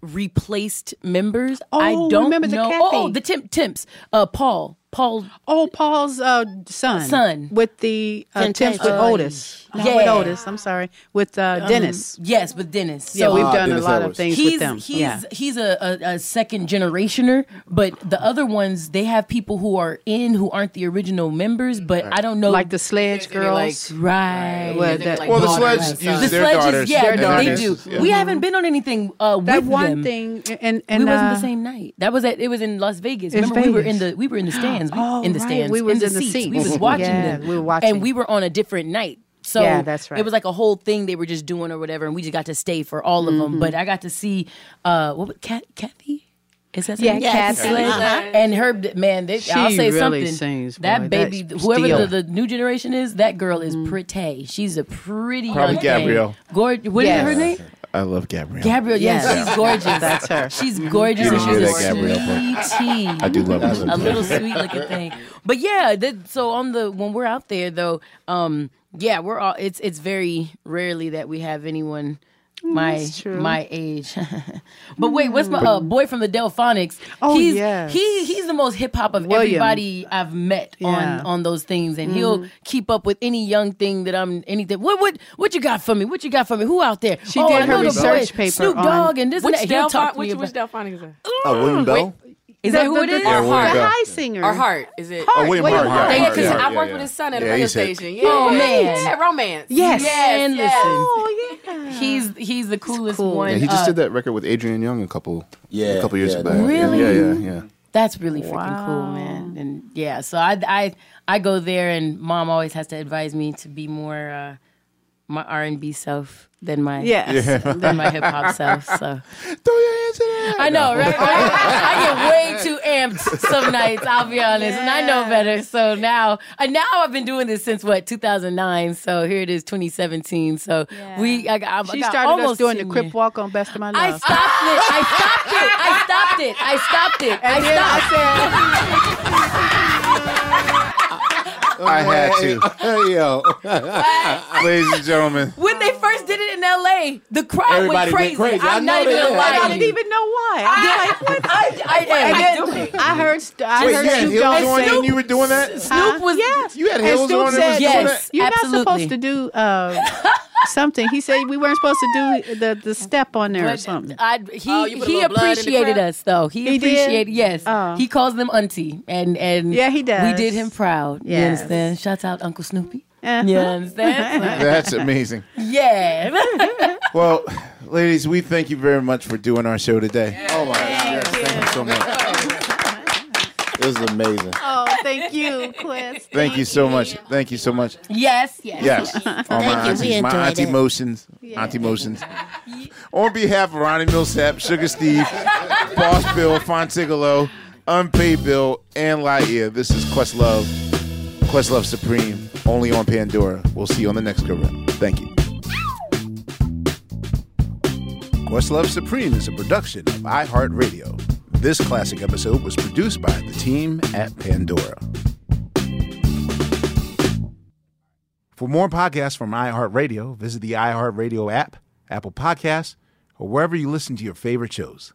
replaced members. Oh, I Oh, don't remember the know. Kathy? Oh, oh, the Temp Temps. Uh, Paul. Paul. Oh, Paul's uh, son. Son. with the uh, Temps with Temptation. Otis. Not with Yeah. Otis. I'm sorry. With uh, Dennis. Um, yes, with Dennis. yeah, So- we've Ah, done a lot Edwards. of things he's with them. he's yeah. he's a, a, a second generationer, but the other ones they have people who are in who aren't the original members, but I don't know like the Sledge They're like- Girls. right. Well, They're that- like Well, the. Sledge Right. use the their sledges, daughters. yeah, as they do. Yeah. We haven't been on anything uh, that with one them. thing, and and we wasn't uh, the same night. That was at it was in Las Vegas. In Remember, we were in the we were in the stands. We, Oh, in the right. stands. We was in the, in the seats. We was watching them. we were watching. and we were on a different night. So Yeah, that's right. It was like a whole thing they were just doing or whatever, and we just got to stay for all of Mm-hmm. them. But I got to see uh, what was- Kat, Kathy. Is that Yeah, her? Kathy. Uh-huh. And her man, they, She I'll say really something. sings, boy. that baby, whoever the, the new generation is, that girl is Mm-hmm. pretty. She's a pretty Probably young Gabrielle. thing. Gord- what is Yes. her name? I love Gabrielle. Gabrielle, yes, Yes. she's gorgeous. That's her. She's gorgeous You and she's a Gabrielle sweetie. I do love her. a little sweet looking thing. But yeah, that, so on the when we're out there though, um, yeah, we're all. It's it's very rarely that we have anyone my my age. but wait, what's my uh, boy from the Delphonics? Oh, he's yes. he he's the most hip hop of William. everybody I've met Yeah. Mm-hmm. on on those things, and he'll keep up with any young thing that I'm anything. What what what you got for me? What you got for me? Who out there? She oh, did I her know the research boy, paper Snoop on- Dogg and this which and that. He'll Delphi- talk to me which about. which Delphonic is that? Oh, William Bell. Is that who it is? Yeah, the, William the high singer. Or Heart? Is it? Oh, William William Hart. Hart. Yeah, Yeah, because yeah, I yeah, worked yeah. with his son at a radio station. Yeah, Oh, man. yeah, romance. Yes. Man, Yes, listen. Oh yeah. He's he's the coolest cool. one. Yeah, he just Uh, did that record with Adrian Younge a couple, Yeah, a couple years yeah, back. Really? Yeah, yeah, yeah. That's really freaking cool, man. And yeah, so I I I go there, and mom always has to advise me to be more uh, my R and B self than my Yes. than my hip hop self. So Throw your hands in the air. I know, right? right? I get way too amped some nights. I'll be honest, and I know better. So now, and now I've been doing this since what 2009. So here it is, 2017. So we, I, got- I, She got started us almost doing the Crip. Walk on Best of My Love. I stopped it. I stopped it. I stopped it. I stopped it. I And then I stopped. I had to. Yo. Ladies and gentlemen. When they first did it in LA, the crowd Everybody went went crazy. crazy. I I'm know not even they gonna did. lie I to didn't even know why. I was like, what? I, I, And I, then I heard, st- I Wait, heard you had Snoop heels Dogg on say, and you were doing that? Snoop was yes. You had And heels Snoop on and was Yes. doing that? You're absolutely. not supposed to do. Uh, something. He said we weren't supposed to do the, the step on there or something. I, he Oh, you put a he little blood in the appreciated us though. He, He did? appreciated yes. Oh. He calls them auntie and and Yeah, he does. We did him proud. You Yes. understand? Shouts out Uncle Snoopy. Uh-huh. You understand? That's amazing. yeah. Well, ladies, we thank you very much for doing our show today. Oh my God. Yes, thank you so much. This is amazing. Oh, thank you, Quest. Thank you so much. Thank you so much. yes. Yes. Yes. All Thank my you. We aunties, my auntie it. motions, auntie motions. On behalf of Ronnie Milsap, Sugar Steve, Boss Bill, Fontigolo, Unpaid Bill, and Lightyear, this is Questlove, Questlove Supreme, only on Pandora. We'll see you on the next go round. Thank you. Questlove Supreme is a production of iHeartRadio. This classic episode was produced by the team at Pandora. For more podcasts from iHeartRadio, visit the iHeartRadio app, Apple Podcasts, or wherever you listen to your favorite shows.